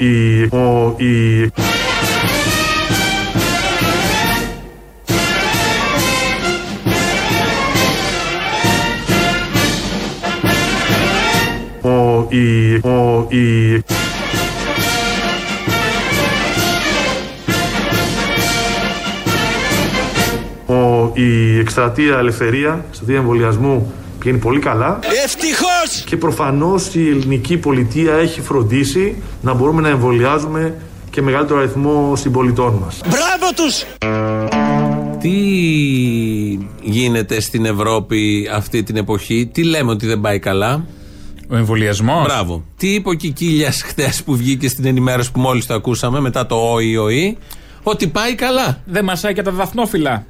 η, ο, η. Ο, η, ο, η. Ο, η εκστρατεία ελευθερία, εκστρατεία εμβολιασμού πηγαίνει πολύ καλά. Ευτυχώς! Και προφανώς η ελληνική πολιτεία έχει φροντίσει να μπορούμε να εμβολιάζουμε και μεγαλύτερο αριθμό συμπολιτών μας. Μπράβο τους! Τι γίνεται στην Ευρώπη αυτή την εποχή, τι λέμε ότι δεν πάει καλά; Ο εμβολιασμός. Μπράβο. Τι είπε ο Κικίλιας χθες που βγήκε στην ενημέρωση που μόλις το ακούσαμε μετά το ΟΗΟΗ, ότι πάει καλά. Δεν μασάει και τα δαθνόφυλλα.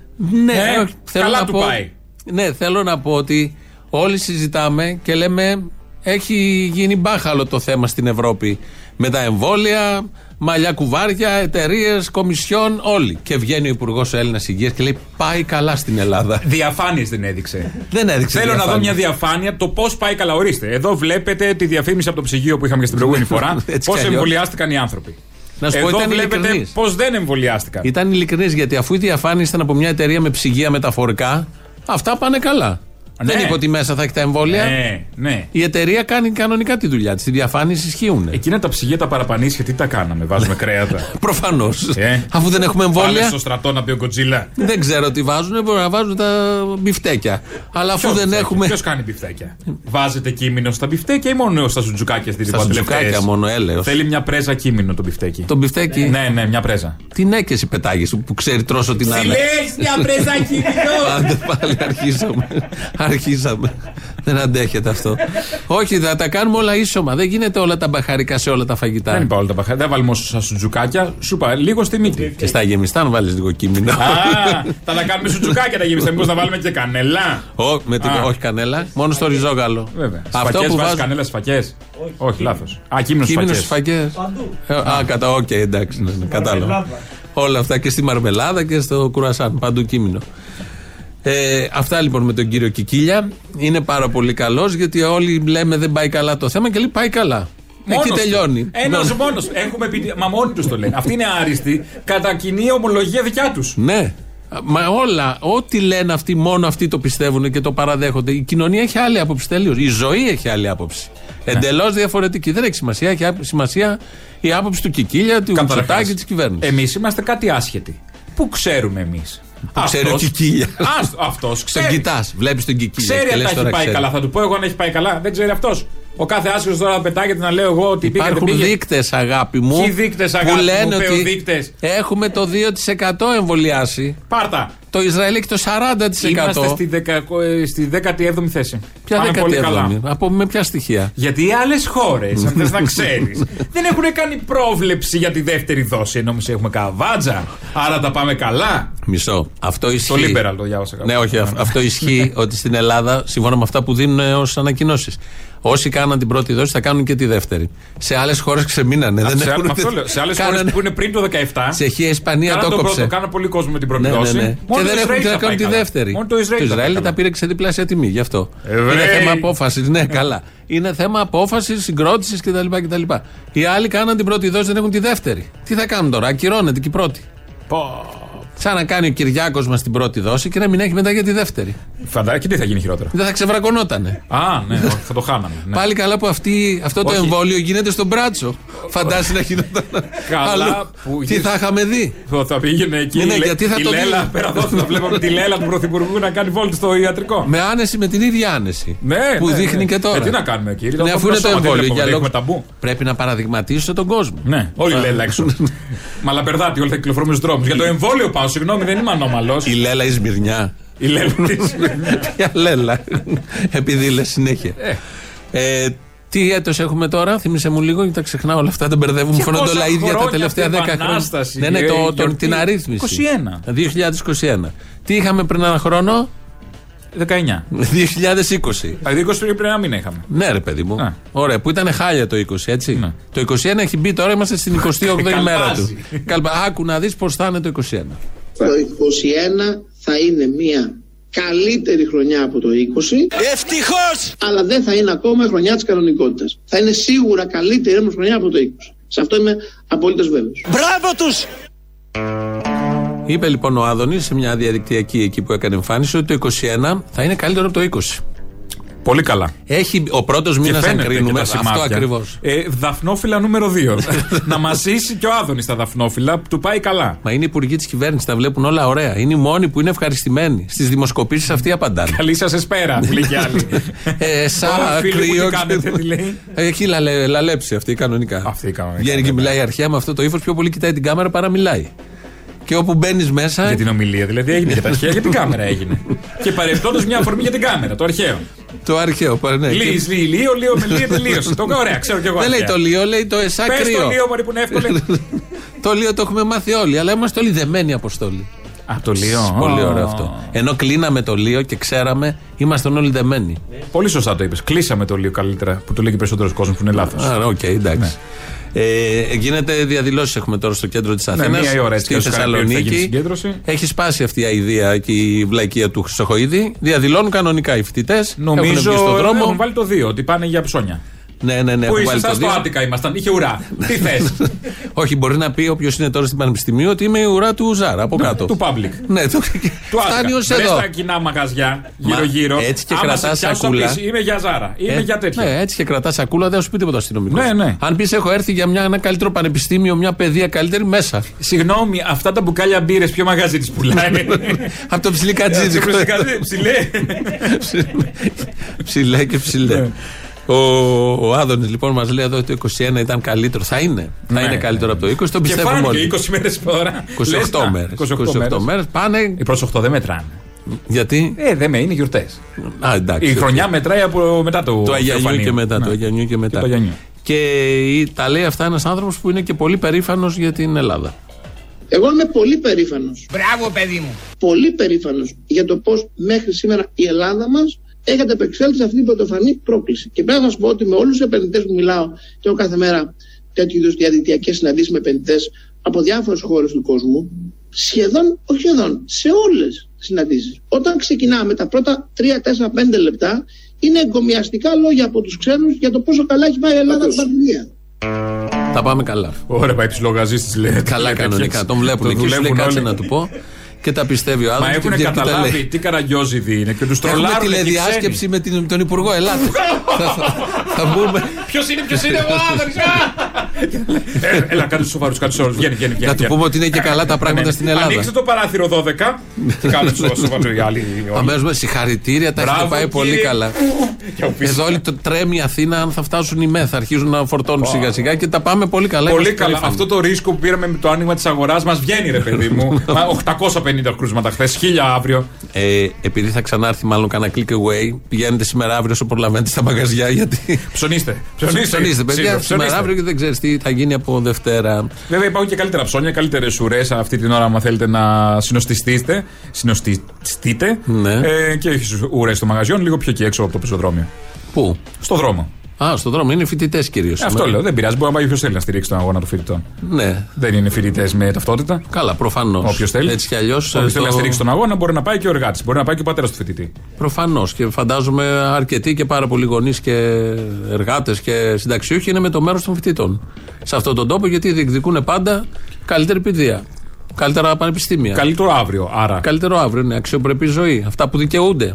Ναι, Ε, όχι, θέλω καλά να του πω, πάει. Ναι, θέλω να πω ότι όλοι συζητάμε και λέμε έχει γίνει μπάχαλο το θέμα στην Ευρώπη με τα εμβόλια, μαλλιά κουβάρια, εταιρείες, κομισιόν, όλοι. Και βγαίνει ο Υπουργός Έλληνας Υγείας και λέει πάει καλά στην Ελλάδα. Διαφάνειες δεν έδειξε. Δεν έδειξε. Θέλω να δω διαφάνεια. μια διαφάνεια το πώς πάει καλά. Ορίστε. Εδώ βλέπετε τη διαφήμιση από το ψυγείο που είχαμε και στην προηγούμενη φορά. Έτσι Πώς κι αλλιώς. εμβολιάστηκαν οι άνθρωποι. Να σου πω, Εδώ ήταν βλέπετε ειλικρινής. πώς δεν εμβολιάστηκαν. Ήταν ειλικρινής γιατί αφού η διαφάνεια ήταν από μια εταιρεία με ψυγεία μεταφορικά, αυτά πάνε καλά. Ναι. Δεν είπε ότι μέσα θα έχει τα εμβόλια. Ναι, ναι. Η εταιρεία κάνει κανονικά τη δουλειά της. Οι διαφάνειε ισχύουν. Εκείνα τα ψυγεία τα παραπανίσια τι τα κάναμε, βάζουμε κρέατα; Προφανώς. Ε. Αφού δεν έχουμε Πάμε εμβόλια. στο στρατό να πει ο Γκοτζίλα. Δεν ξέρω τι βάζουν, μπορεί να βάζουν τα μπιφτέκια. Αλλά αφού δεν έχουμε. Ποιος κάνει μπιφτέκια; Βάζετε κύμινο στα μπιφτέκια ή μόνο στα σουτζουκάκια στην Στα σουτζουκάκια μόνο, έλεος. Θέλει μια πρέζα κύμινο το μπιφτέκι. Το μπιφτέκι; Ναι, ναι, μια πρέζα. Τι νέκε πετάγεις που ξέρει τρόσο την άλλη. μια πρέζα κύμινο! Άντε πάλι αρχίσαμε. αρχίσαμε. Δεν αντέχεται αυτό. Όχι, θα τα κάνουμε όλα ίσωμα. Δεν γίνεται όλα τα μπαχαρικά σε όλα τα φαγητά. Δεν είπα όλα τα μπαχαρικά. Δεν βάλουμε όσο στα σουτζουκάκια. Σου είπα λίγο στη μύτη. Και στα γεμιστά να βάλεις λίγο κύμινο. Α, θα τα κάνουμε σουτζουκάκια τα γεμιστά. Μήπως να βάλουμε και κανέλα. Ω, με την- Α. όχι κανέλα, μόνο στο ριζόγαλο. Βέβαια. Αυτό Σφακές, που βάζεις βάζω. κανέλα στι φακές; Όχι, λάθος. Α, κύμινο στι Κύμινο στι φακές. φακέ. Α, κατά, οκ, εντάξει, ναι, ναι, κατάλαβα. Όλα αυτά και στη μαρμελάδα και στο κουρασάν. Παντού κείμενο. Ε, αυτά λοιπόν με τον κύριο Κικίλια. Είναι πάρα πολύ καλός γιατί όλοι λέμε δεν πάει καλά το θέμα και λέει πάει καλά. Εκεί τελειώνει. Ένας Ναι. μόνος. Έχουμε πει. Μα μόνοι τους το λένε. Αυτή είναι άριστη. Κατά κοινή ομολογία δικιά τους. Ναι. Μα όλα, ό,τι λένε αυτοί, μόνο αυτοί το πιστεύουν και το παραδέχονται. Η κοινωνία έχει άλλη άποψη τελείως. Η ζωή έχει άλλη άποψη. Ναι. Εντελώς διαφορετική. Δεν έχει σημασία. Έχει άπ- σημασία η άποψη του Κικίλια, του Μητσοτάκη της κυβέρνησης. Εμείς είμαστε κάτι άσχετοι. Πού ξέρουμε εμείς. Που ξέρει ο Κικίλια. Αυτός Τον ξέρει. κοιτάς, βλέπεις τον Κικίλια. Ξέρει και αν λες τα έχει τώρα πάει ξέρει. καλά. Θα του πω εγώ αν έχει πάει καλά. Δεν ξέρει αυτός. Ο κάθε άσχετο τώρα πετάγεται να λέω εγώ ότι πήγε. Υπάρχουν δεν πήγε. δείκτες, αγάπη μου. Ποιοι δείκτες, αγάπη που μου, λένε πέω ότι δείκτες; έχουμε το 2% εμβολιάσει. Πάρτα. Το Ισραήλ έχει το 40%. Είμαστε στη, δεκα, ε, στη 17η θέση. Ποια Πάμε πολύ 17η. καλά. Από με ποια στοιχεία; Γιατί οι άλλες χώρες, αν θε να ξέρεις, δεν έχουν κάνει πρόβλεψη για τη δεύτερη δόση. Ενώ εμείς έχουμε καβάτζα. Άρα τα πάμε καλά. Μισό. Αυτό ισχύει. Το liberal το διάβασα κάπου. Ναι, όχι. αυ- Αυτό ισχύει ότι στην Ελλάδα, σύμφωνα με αυτά που δίνουν ως ανακοινώσεις, όσοι κάναν την πρώτη δόση θα κάνουν και τη δεύτερη. Σε άλλες χώρες ξεμείνανε. Αυτό, δεν σε, έχουν- αυτό λέω. Σε άλλες χώρες κάνανε- που είναι πριν το 17. Τσεχία, Ισπανία Κάναν το τον κόψε. πρώτο, κάναν πολύ κόσμο με την πρώτη Ναι, ναι, δόση. ναι. Μόνο Και το δεν έχουν Ισραήλ και να θα κάνουν πάει τη καλά. δεύτερη. Μόνο το Ισραήλ, θα πάει τα καλά. πήρε σε διπλάσια τιμή, γι' αυτό. Εβραίοι. Είναι θέμα απόφασης. Ναι, καλά. Είναι θέμα απόφασης, συγκρότησης κτλ, κτλ. Οι άλλοι κάναν την πρώτη δόση, δεν έχουν τη δεύτερη. Τι θα κάνουν τώρα, ακυρώνεται και η πρώτη. Σαν να κάνει ο Κυριάκος μας την πρώτη δόση και να μην έχει μετά για τη δεύτερη. Φαντάζομαι και τι θα γίνει χειρότερα. Δεν θα ξεβρακωνότανε. Α, ναι, όχι, θα το χάναμε. ναι. Πάλι καλά που αυτή, αυτό το Όχι. εμβόλιο γίνεται στον μπράτσο. Φαντάζει να γινόταν. Καλά αλλού. που Τι θα είχαμε δει; Θα- Θα πήγαινε εκεί Ναι, ναι, η, Λε- γιατί θα η το Λέλα δει. πέρα εδώ. Θα βλέπαμε τη Λέλα του Πρωθυπουργού να κάνει βόλτα στο ιατρικό. Με άνεση, με την ίδια άνεση. Ναι, που ναι, δείχνει ναι. και τώρα. Ε, τι να κάνουμε, κύριε, Ναι, το αφού είναι το σώμα, τι εμβόλιο. βλέπουμε, Για δεν λόγους... έχουμε ταμπού. Πρέπει να παραδειγματίσω τον κόσμο. Ναι, όλη η Λέλα έξω. Μαλαπερδάτη, όλοι θα κυκλοφορούμε στους δρόμους. Για το εμβόλιο πάω, συγγνώμη, δεν είμαι ανώμαλος. Η Λέλα η Σμυρνιά. Η Λέλα της- Ποια Λέλα. Επειδή λες συνέχεια. Ε, τι έτος έχουμε τώρα, θύμισε μου λίγο, γιατί τα ξεχνάω όλα αυτά, τα μπερδεύω. Μου Και φαίνονται πόσα όλα ίδια τα χρόνια τελευταία αυτή η 10 χρόνια. Επανάσταση, Ναι, ναι, ε, το, η τον, γιορτή. την αρρύθμιση. 21. 2021. Τι είχαμε πριν ένα χρόνο, 19. 2020. Δηλαδή 20 πριν ένα μήνα είχαμε. Ναι, ρε παιδί μου. Α. Ωραία, που ήταν χάλια το 20, έτσι. Ναι. Το 21 έχει μπει τώρα, είμαστε στην 28η μέρα Καλπάζει. του. Καλπα... Άκου να δεις πώς θα είναι το 21. Το 21 θα είναι μια καλύτερη χρονιά από το 20, Ευτυχώς! αλλά δεν θα είναι ακόμα η χρονιά της κανονικότητας. Θα είναι σίγουρα καλύτερη όμως χρονιά από το 20. Σε αυτό είμαι απολύτω βέβαιος. Μπράβο τους! Είπε λοιπόν ο Άδωνης σε μια διαδικτυακή εκεί που έκανε εμφάνιση ότι το 21 θα είναι καλύτερο από το 20. Πολύ καλά. Έχει ο πρώτος μήνας, αν φαίνεται και κρίνουμε, τα αυτό σημάδια. ακριβώς. Ε, δαφνόφυλλα νούμερο 2. να μα ζήσει και ο Άδωνης τα δαφνόφυλλα, του πάει καλά. Μα είναι οι υπουργοί της κυβέρνησης, τα βλέπουν όλα ωραία. Είναι οι μόνοι που είναι ευχαριστημένοι. Στις δημοσκοπήσεις αυτοί απαντάνε. Καλή σας εσπέρα, που λέει κι άλλοι. Ε, σα, Ω, φίλοι μου, κρύο. τι κάνετε, τι λέει; Έχει λαλε, λαλέψει αυτή κανονικά. Αυτή κανονικά, Βγαίνει και βέβαια. μιλάει αρχαία με αυτό το ύφος πιο πολύ κοιτάει την κάμερα παρά μιλάει. Και όπου μπαίνεις μέσα. Για την ομιλία δηλαδή έγινε για τα αρχαία, για την κάμερα έγινε. και παρεπτόντω μια αφορμή για την κάμερα, το αρχαίο. Το αρχαίο. πα- Ναι. Λύεις, Και- λύει, λύο, λύο με λύο, τελείωσε. Το ωραία, ξέρω κι εγώ. Δεν λέει αρχαία. το λίο, λέει το εσά Πες κρύο. το λύο, μωρή που είναι εύκολο. Το λίο το έχουμε μάθει όλοι, αλλά είμαστε όλοι δεμένοι αποστόλοι. Α, το λύο. Πολύ ωραίο αυτό. Ενώ κλείναμε το λίο και ξέραμε, ήμασταν όλοι δεμένοι. Πολύ σωστά το είπες. Κλείσαμε το λύο καλύτερα που το λέει και περισσότερος κόσμος που είναι λάθος. Άρα, οκ, εντάξει. Ναι. Ε, γίνεται διαδηλώσεις έχουμε τώρα στο κέντρο της Αθήνας. μία η ώρα έτσι στη και ως χάρη ότι θα γίνει Θεσσαλονίκη. συγκέντρωση. Έχει σπάσει αυτή η αηδία και η βλακεία του Χρυσοχοίδη. Διαδηλώνουν κανονικά οι φοιτητές. Νομίζω στον δρόμο. έχουν βάλει το 2, ότι πάνε για ψώνια. Ναι, ναι, ναι. Πού έχουν βάλει ήσασταν το στο δύο. Άτικα ήμασταν, είχε ουρά. Τι θες; Όχι, μπορεί να πει όποιος είναι τώρα στην Πανεπιστημίου ότι είμαι η ουρά του Ζάρα από κάτω. Του public. Ναι, το... Του φτάνει ως Άτικα. Βρες εδώ. τα κοινά μαγαζιά Μα, γύρω-γύρω. έτσι και Άμα κρατάς σε πιάσουν, σακούλα. θα πεις, Είμαι για Ζάρα. Είμαι Ε, για τέτοια. Ναι, έτσι και κρατάς σακούλα, δεν θα σου πει τίποτα αστυνομικός. Ναι, ναι. Αν πεις έχω έρθει για μια, ένα καλύτερο πανεπιστήμιο, μια παιδεία καλύτερη, μέσα. Συγγνώμη, αυτά τα μπουκάλια μπύρες, ποιο μαγαζί τη πουλάει; Από το ψιλικατζίδικο. Ψηλέ. ψηλέ και ψηλέ. Ναι. Ο, ο Άδωνης λοιπόν μας λέει εδώ ότι το 21 ήταν καλύτερο. Θα είναι. Θα Ναι, είναι ναι, καλύτερο από το 20, το Και πιστεύουμε φάνηκε όλοι. 20 μέρες τώρα. 28 μέρες. 28 μέρες. Πάνε. Οι πρώτες 8 δεν μετράνε. Γιατί; Ε, δεν με είναι γιορτές. Α, εντάξει. Η χρονιά μετράει από μετά το. Το Αγιανιού Θεοφανείο. και μετά. Ναι. Το Αγιανιού και μετά. το Αγιανιού. Και η- τα λέει αυτά ένας άνθρωπος που είναι και πολύ περήφανος για την Ελλάδα. Εγώ είμαι πολύ περήφανος. Μπράβο, παιδί μου. Πολύ περήφανος για το πώς μέχρι σήμερα η Ελλάδα μας έχει ανταπεξέλθει σε αυτή την πρωτοφανή πρόκληση. Και πρέπει να σας πω ότι με όλους τους επενδυτές που μιλάω και έχω κάθε μέρα τέτοιου είδους διαδικτυακές συναντήσεις με επενδυτές από διάφορες χώρες του κόσμου, σχεδόν, όχι σχεδόν, σε όλες τις συναντήσεις. Όταν ξεκινάμε τα πρώτα 3, 4, 5 λεπτά, είναι εγκομιαστικά λόγια από τους ξένους για το πόσο καλά έχει πάει η Ελλάδα στην πανδημία. Τα πάμε καλά. Ωραία, πάει ψιλογαζή τη λέει. Καλά κανονικά. Τον βλέπουν Το εκεί. Σου λέει δουλεύουν κάτσε όλοι. να του πω. Και τα πιστεύει ο άλλος. Μα έχουν καταλάβει τι καραγκιόζιδι είναι και τους Έχουμε τρολάρουν. τηλεδιάσκεψη με την, τον Υπουργό. Ελάτε. θα, θα, θα μπούμε. Ποιος είναι, ποιος είναι ο Άδωνη. Έλα, κάτι σοβαρούς, κάτι σοβαρούς. Βγαίνει, βγαίνει. βγαίνει, Να του βγαίνει. πούμε ότι είναι και καλά τα πράγματα Ναι. στην Ελλάδα. Ανοίξτε το παράθυρο 12 και κάντε του σοβαρού οι άλλοι. όλοι. Αμέσω με συγχαρητήρια, τα έχετε Μπράβο, πάει πολύ κύριε. καλά. Και από πίσω. Εδώ όλοι το τρέμει η Αθήνα, αν θα φτάσουν οι ΜΕΘ, θα αρχίζουν να φορτώνουν σιγά σιγά και τα πάμε πολύ καλά. Πολύ Είμαστε καλά. περήφανοι. Αυτό το ρίσκο που πήραμε με το άνοιγμα της αγοράς μας βγαίνει, ρε παιδί μου. Μα 850 κρούσματα χθες, 1000 αύριο. Ε, επειδή θα ξανάρθει μάλλον κανένα click away, πηγαίνετε σήμερα αύριο όσο προλαβαίνετε στα μαγαζιά. Γιατί. Ψωνίστε. Ψωνίστε, Ψωνίστε, παιδιά, Σίγουρα, σήμερα ψωνίστε. αύριο και δεν ξέρεις τι θα γίνει από Δευτέρα. Βέβαια υπάρχουν και καλύτερα ψώνια, καλύτερες ουρές αυτή την ώρα, αν θέλετε να συνοστιστείτε. Συνοστιστείτε. Ναι. Ε, και όχι ουρές στο μαγαζιόν, λίγο πιο εκεί έξω από το πεζοδρόμιο. Πού; Στο δρόμο. Α, στον δρόμο είναι φοιτητές κυρίως. Ε, αυτό λέω, δεν πειράζει. Μπορεί να πάει ποιο θέλει να στηρίξει τον αγώνα των φοιτητών. Ναι. Δεν είναι φοιτητές με ταυτότητα. Καλά, προφανώς. Όποιος θέλει. Έτσι κι αλλιώς. Όποιος θέλει να στηρίξει τον αγώνα μπορεί να πάει και ο εργάτης. Μπορεί να πάει και ο πατέρας του φοιτητή. Προφανώς. Και φαντάζομαι αρκετοί και πάρα πολλοί γονείς και εργάτες και συνταξιούχοι είναι με το μέρος των φοιτητών. Σε αυτόν τον τόπο γιατί διεκδικούν πάντα καλύτερη παιδεία. Καλύτερα πανεπιστήμια. Καλύτερο αύριο, άρα. Καλύτερο αύριο, ναι, αξιοπρεπή ζωή. Αυτά που δικαιούνται.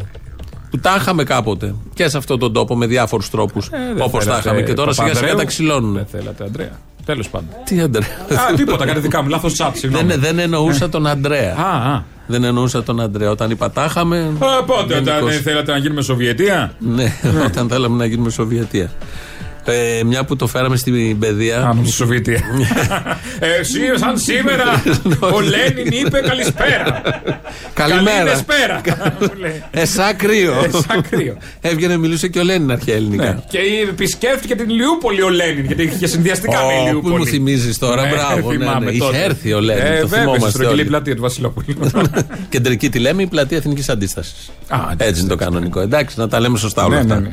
Που τα είχαμε κάποτε και σε αυτόν τον τόπο με διάφορους τρόπους. Ε, δεν Όπως τα θέλατε είχαμε. Και τώρα σιγά σιγά Παπανδρέου. τα ξυλώνουν. Δεν θέλατε, Αντρέα. Τέλος πάντων. Τι Αντρέα. Α, τίποτα, κάτι δικά μου. Λάθος τσάτ, συγγνώμη. δεν, δεν εννοούσα τον Αντρέα. Α, α. Δεν εννοούσα τον Αντρέα. Όταν είπα τα είχαμε. Α, πότε, όταν γενικώς. ε, θέλατε να γίνουμε Σοβιετία; Ναι, όταν θέλαμε να γίνουμε Σοβιετία. Ε, μια που το φέραμε στην παιδεία. Α, στη Σοβιετία. ε, εσύ, σαν σήμερα, ο Λένιν είπε καλησπέρα. Καλημέρα. Καλή δεσπέρα. Μου λέει. Εσά κρύο. Εσά κρύο. Έβγαινε, μιλούσε και ο Λένιν αρχαία ελληνικά. Ναι. Και επισκέφτηκε την Λιούπολη ο Λένιν, γιατί είχε συνδυαστικά με η Ω, Πού Λιούπολη. μου θυμίζεις τώρα, Ναι, μπράβο. Ναι, θυμάμαι ναι. Είχε τότε. έρθει ο Λένιν, Ε, το βέβαια, στη θυμόμαστε. στρογγυλή όλοι. πλατεία του Βασιλόπουλου. Κεντρική τη λέμε, η πλατεία Εθνικής Αντίστασης. Α, εντάξει, Έτσι είναι το κανονικό. Εντάξει, να τα λέμε σωστά όλα Ναι, αυτά.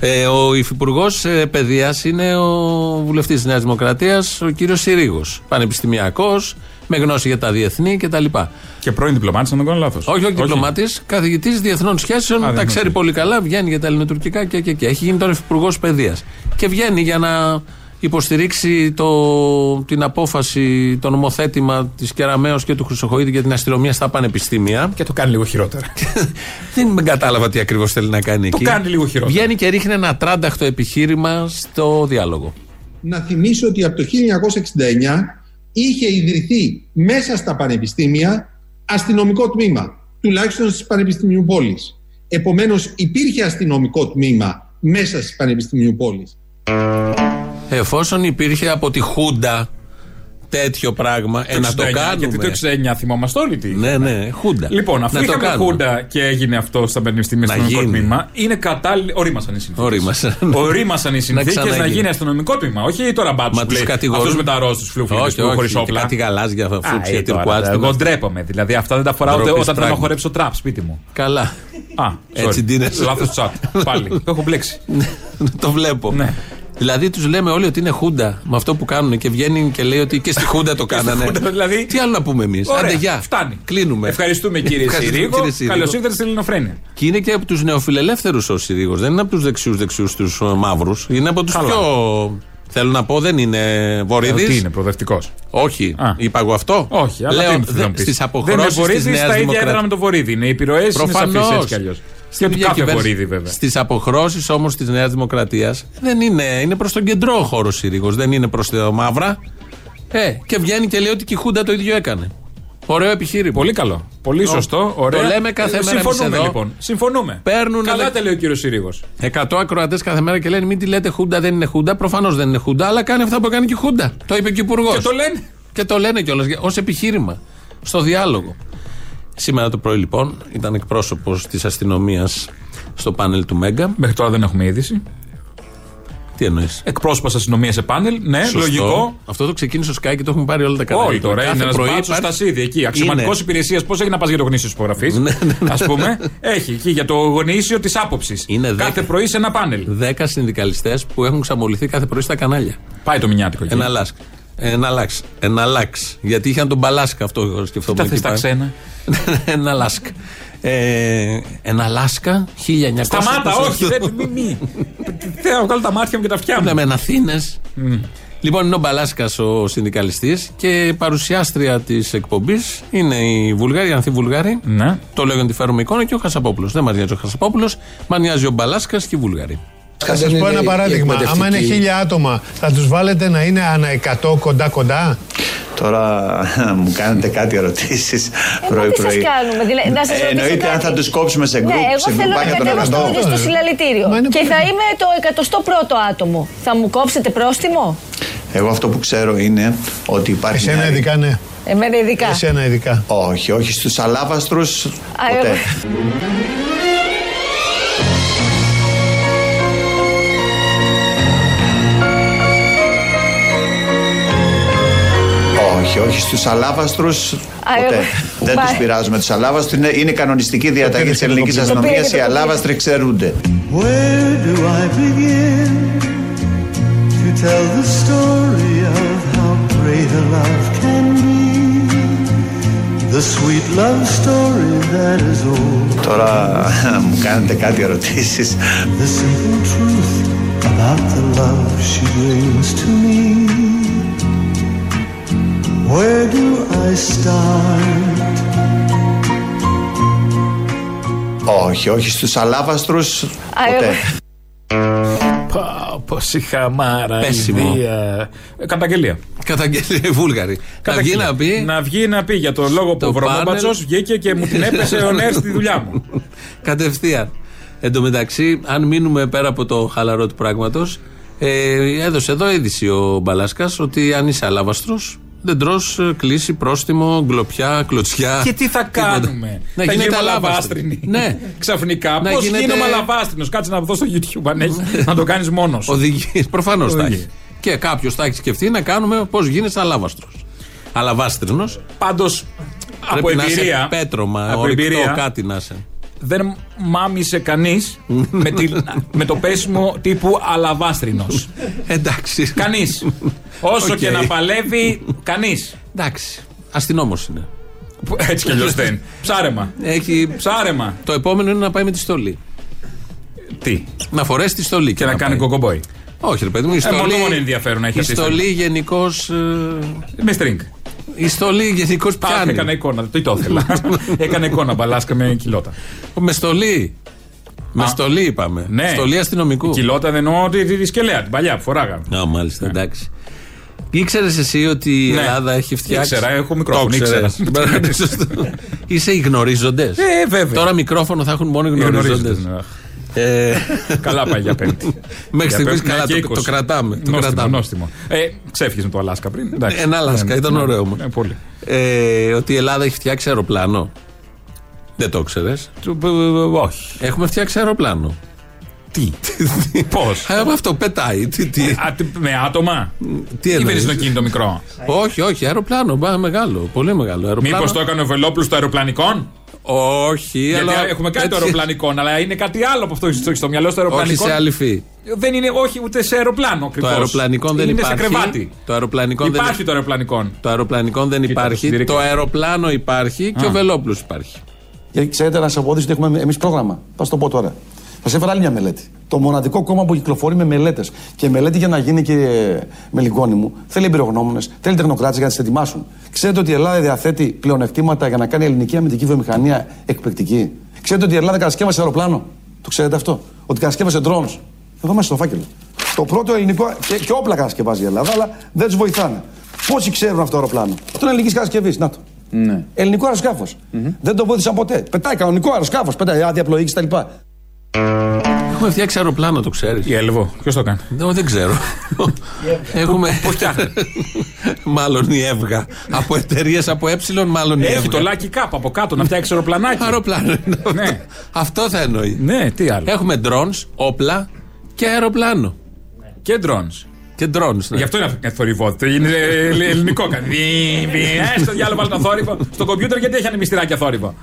Ναι, ναι, σωστά. Ε, ο υφυπουργός ε, παιδείας είναι ο βουλευτής της Νέας Δημοκρατίας, ο κύριος Συρίγος. Πανεπιστημιακός, με γνώση για τα διεθνή κτλ. Και πρώην διπλωμάτης, αν δεν κάνω λάθος. Όχι, όχι διπλωμάτης, καθηγητής διεθνών σχέσεων, Α, τα δεν ξέρει είναι. πολύ καλά, βγαίνει για τα ελληνοτουρκικά και, και, και. Έχει γίνει τώρα υφυπουργός παιδείας. Και βγαίνει για να υποστηρίξει το, την απόφαση, το νομοθέτημα της Κεραμαίο και του Χρυσοχοίδη για την αστυνομία στα πανεπιστήμια. Και το κάνει λίγο χειρότερα. Δεν κατάλαβα τι ακριβώς θέλει να κάνει το εκεί. Το κάνει λίγο χειρότερα. Βγαίνει και ρίχνει ένα τράνταχτο επιχείρημα στο διάλογο. Να θυμίσω ότι από το 1969 είχε ιδρυθεί μέσα στα πανεπιστήμια αστυνομικό τμήμα, τουλάχιστον στις πανεπιστημίου πόλη. Επομένως, υπήρχε αστυνομικό τμήμα μέσα στις πανεπιστημίου πόλη. Εφόσον υπήρχε από τη Χούντα τέτοιο πράγμα, ε, να το κάνουμε. Γιατί το 69 θυμόμαστε όλοι τι. Ναι, ναι, Χούντα. Λοιπόν, αφού να είχαμε Χούντα και έγινε αυτό στα πανεπιστήμια αστυνομικό τμήμα, είναι κατάλληλο. Ορίμασαν οι συνθήκες. Ορίμασαν. Ορίμασαν οι συνθήκες να, να, γίνει αστυνομικό τμήμα. Όχι τώρα μπάτσους που λέει. Αυτούς με τα ροζ τους φιλοφίλου χωρίς όπλα. Κάτι γαλάζια φούτσια ε, τυρκουάτ. Εγώ ντρέπομαι. Δηλαδή αυτά δεν τα φοράω όταν θέλω να χορέψω τραπ σπίτι μου. Καλά. Α, έτσι ντύνεσαι. Λάθος τσάτ. Πάλι. Το έχω μπλέξει. Το βλέπω. Ναι. Δηλαδή τους λέμε όλοι ότι είναι Χούντα με αυτό που κάνουν και βγαίνει και λέει ότι και στη Χούντα το κάνανε. δηλαδή... Τι άλλο να πούμε εμείς; Άντε, γεια. Φτάνει. Κλείνουμε. Ευχαριστούμε κύριε Συρίγο. Καλώς ήρθατε στην Ελληνοφρένεια. Και είναι και από τους νεοφιλελεύθερους ο Συρίγος. Δεν είναι από τους δεξιούς δεξιούς τους μαύρους. Είναι από τους πιο. Θέλω να πω, δεν είναι Βορύδης. Ε, τι είναι, προοδευτικός. Όχι. Α. Είπα εγώ αυτό. Όχι, αλλά Λέω, στις αποχρώσεις της Νέας Δημοκρατία. ίδια έδρα με το Βορύδη. Είναι οι επιρροές είναι σαφείς κι αλλιώς. Και του κάθε Βορύδη, βέβαια. Στις αποχρώσεις όμως της Νέας Δημοκρατίας δεν είναι. Είναι προς τον κεντρό ο χώρος Συρίγο. Δεν είναι προς τα μαύρα. Ε, και βγαίνει και λέει ότι και η Χούντα το ίδιο έκανε. Ωραίο επιχείρημα. Πολύ καλό. Πολύ σωστό. Ωραίο. Το λέμε κάθε μέρα. Συμφωνούμε λοιπόν. Συμφωνούμε. Παίρνουν Καλά τα λέει ο κύριος Συρίγο. 100 ακροατές κάθε μέρα και λένε μην τη λέτε Χούντα, δεν είναι Χούντα. Προφανώς δεν είναι Χούντα, αλλά κάνει αυτά που κάνει και η Χούντα. Το είπε και ο Υπουργός. Και το λένε. Και το λένε κιόλας ως επιχείρημα. Στο διάλογο. Σήμερα το πρωί λοιπόν ήταν εκπρόσωπος της αστυνομίας στο πάνελ του Μέγκα. Μέχρι τώρα δεν έχουμε είδηση. Τι εννοείς; Εκπρόσωπος αστυνομίας σε πάνελ. Ναι, Σωστό. λογικό. Αυτό το ξεκίνησε ο Σκάι και το έχουμε πάρει όλα τα κανάλια. Όλοι τώρα. Είναι ένας μπάτσο στα σίδη εκεί. Αξιωματικός υπηρεσίας. Πώς έχει να πας για το γνήσιο της υπογραφής; Α πούμε. Έχει εκεί για το γνήσιο της άποψης. Κάθε πρωί σε ένα πάνελ. Δέκα συνδικαλιστές που έχουν ξαμολυθεί κάθε πρωί στα κανάλια. Πάει το μηνιάτικο εκεί. Ένα λάσκ. Ένα λάξ. Ένα λάξ. Γιατί είχαν τον Μπαλάσκα αυτό σκεφτόμουν. Τι τα ξένα. Ένα λάσκ. Ε, ένα Λάσκα 1900. Σταμάτα, όχι, δεν μη, Θέλω να βγάλω τα μάτια μου και τα αυτιά μου. Λέμε Αθήνες. Mm. Λοιπόν, είναι ο Μπαλάσκας ο συνδικαλιστής και παρουσιάστρια της εκπομπής είναι η Βουλγάρη, η Ανθή Βουλγάρη. Ναι. Το λέω για να τη φέρουμε εικόνα και ο Χασαπόπουλος. Δεν μα νοιάζει ο Χασαπόπουλος, μα νοιάζει ο Μπαλάσκας και η Βουλγάρη. Θα σας πω ένα παράδειγμα. Άμα είναι χίλια άτομα, θα τους βάλετε να είναι ανά 100 κοντά-κοντά. Τώρα μου κάνετε κάτι ερωτήσεις πρωί-πρωί. Τι σας κάνουμε, δηλαδή, να σας Εννοείται κάτι. αν θα τους κόψουμε σε γκρουπ, ναι, σε εγώ θέλω να κατέβω στο, στο συλλαλητήριο. Και θα είμαι το 101ο άτομο. Θα μου κόψετε πρόστιμο; Εγώ αυτό που ξέρω είναι ότι υπάρχει. Εσένα ειδικά, ναι. Εμένα ειδικά. Εσένα ειδικά. Όχι, όχι στους αλάβαστρους. Ποτέ. Όχι, όχι στους αλάβαστρους. Ποτέ. Δεν τους πειράζουμε τους αλάβαστρους. Είναι, είναι κανονιστική διαταγή της ελληνικής αστυνομίας. Οι αλάβαστροι ξερούνται. Τώρα μου κάνετε κάτι ερωτήσεις. The simple truth about the love she brings to me. Where do I start? Όχι, όχι στους αλάβαστρους ποτέ. Πόση χαμάρα, Πέσιμο. Ε, καταγγελία. Καταγγελία Βούλγαρη. Να βγει να πει. Να βγει να πει για τον λόγο που ο Βρωμόμπατσο βγήκε και μου την έπεσε ο Νέρς στη δουλειά μου. Κατευθείαν. Εν τω μεταξύ, αν μείνουμε πέρα από το χαλαρό του πράγματος, ε, έδωσε εδώ είδηση ο Μπαλάσκας ότι αν είσαι αλάβαστρος, δεν τρώ κλίση, πρόστιμο, γκλοπιά, κλωτσιά. Και τι θα κάνουμε; Να θα γίνεται αλαβάστρινη. Ναι. Ξαφνικά. Να Πώς γίνεται... γίνομαι αλαβάστρινο. Κάτσε να δω στο YouTube αν έχει. να το κάνεις μόνος. Οδηγεί. Προφανώς θα έχει. Και κάποιος θα έχει σκεφτεί να κάνουμε πώς γίνεσαι αλάβαστρος. Αλαβάστρινος. Πάντως από εμπειρία. Να πέτρωμα, από εμπειρία, κάτι να είσαι. Δεν μάμισε κανείς με, με το πέσιμο τύπου αλαβάστρινος. Εντάξει. Κανείς. Όσο okay. και να παλεύει, κανείς. Εντάξει. Αστυνόμος είναι. Έτσι κι αλλιώς δεν. Ψάρεμα. Έχει... Ψάρεμα. Το επόμενο είναι να πάει με τη στολή. Τι; Να φορέσει τη στολή. Και, και να, να κάνει κοκομπόι. Όχι, ρε παιδί μου, η στολή. Ε, μόνο ενδιαφέρον έχει Η στολή γενικώς. Ε... Με string. Η στολή γενικώ πιάνει. Έκανα εικόνα, τι το ήθελα. Έκανα εικόνα μπαλάσκα με κιλότα. Με στολή. Με στολή είπαμε. Ναι. Στολή αστυνομικού. Κιλότα δεν εννοώ τη, τη, τη σκελέα, την παλιά που φοράγαμε. Α, μάλιστα, ναι. εντάξει. Ήξερες εσύ ότι η ναι. Ελλάδα έχει φτιάξει. Ήξερα, έχω μικρόφωνο. Ήξερα. Είσαι οι γνωρίζοντες. Ε, βέβαια. Τώρα μικρόφωνο θα έχουν μόνο οι γνωρίζοντες. Ναι. Ε, καλά πάει για πέμπτη. Μέχρι στιγμής καλά το, το, κρατάμε. Το νόστιμο, κρατάμε. νόστιμο. Ε, Ξέφυγε με το Αλάσκα πριν. Εντάξει. Ένα Αλάσκα, ναι, ήταν ναι, ωραίο όμω. Ναι, πολύ. Ε, ότι η Ελλάδα έχει φτιάξει αεροπλάνο. Δεν το ξέρει. Όχι. Έχουμε φτιάξει αεροπλάνο. Τι; Πώς; Αυτό πετάει. Τι, τι; με άτομα; Τι εννοείς; Ή κινητό μικρό; Όχι, όχι, αεροπλάνο. Μεγάλο. Πολύ μεγάλο. Μήπως το έκανε ο Βελόπουλος το αεροπλανικών; Όχι, Γιατί αλλά. Έχουμε κάτι το αεροπλανικό, αλλά είναι κάτι άλλο από αυτό στο, στο μυαλό στο αεροπλανικό. Όχι σε άλλη φύ. Δεν είναι, όχι ούτε σε αεροπλάνο ακριβώς. Το αεροπλανικό δεν είναι υπάρχει. σε κρεβάτι. Το αεροπλανικό υπάρχει δεν... το αεροπλανικό. Το αεροπλανικό δεν υπάρχει. Το αεροπλάνο υπάρχει και ο Βελόπουλος υπάρχει. Γιατί ξέρετε να σας αποδείξω ότι έχουμε εμείς πρόγραμμα. Θα το πω τώρα. Σα έφερα άλλη μια μελέτη. Το μοναδικό κόμμα που κυκλοφορεί με μελέτες. Και μελέτη για να γίνει, κύριε Μελικόνη μου, θέλει εμπειρογνώμονες, θέλει τεχνοκράτες για να τις ετοιμάσουν. Ξέρετε ότι η Ελλάδα διαθέτει πλεονεκτήματα για να κάνει ελληνική αμυντική βιομηχανία εκπληκτική; Ξέρετε ότι η Ελλάδα κατασκεύασε αεροπλάνο; Το ξέρετε αυτό; Ότι κατασκεύασε drones; Εδώ μέσα στο φάκελο. Το πρώτο ελληνικό. Και, και όπλα κατασκευάζει η Ελλάδα, αλλά δεν τους βοηθάνε. Πόσοι ξέρουν αυτό το αεροπλάνο; Αυτό είναι ελληνικής κατασκευής. Να το. Ναι. Ελληνικό αεροσκάφος. Mm-hmm. Δεν το βοήθησαν ποτέ. Πετάει κανονικό αεροσκάφος, πετάει άδεια πλοήγηση κτλ. Έχουμε φτιάξει αεροπλάνο, το ξέρει. Η Έλβο. Ποιο το κάνει. Δεν, δεν ξέρω. Έχουμε. Πώ φτιάχνει. μάλλον η Εύγα. από εταιρείε από ε, μάλλον η Εύγα. Έχει το λάκι κάπου από κάτω να φτιάξει αεροπλανάκι. Αεροπλάνο. ναι. Αυτό θα εννοεί. Ναι, τι άλλο. Έχουμε drones, όπλα και αεροπλάνο. Και drones. Και drones. Ναι. Γι' αυτό είναι θορυβότητα. Είναι ελληνικό κάνει. Ε, στο διάλογο βάλει το θόρυβο. Στο κομπιούτερ γιατί έχει ανεμιστηράκια θόρυβο.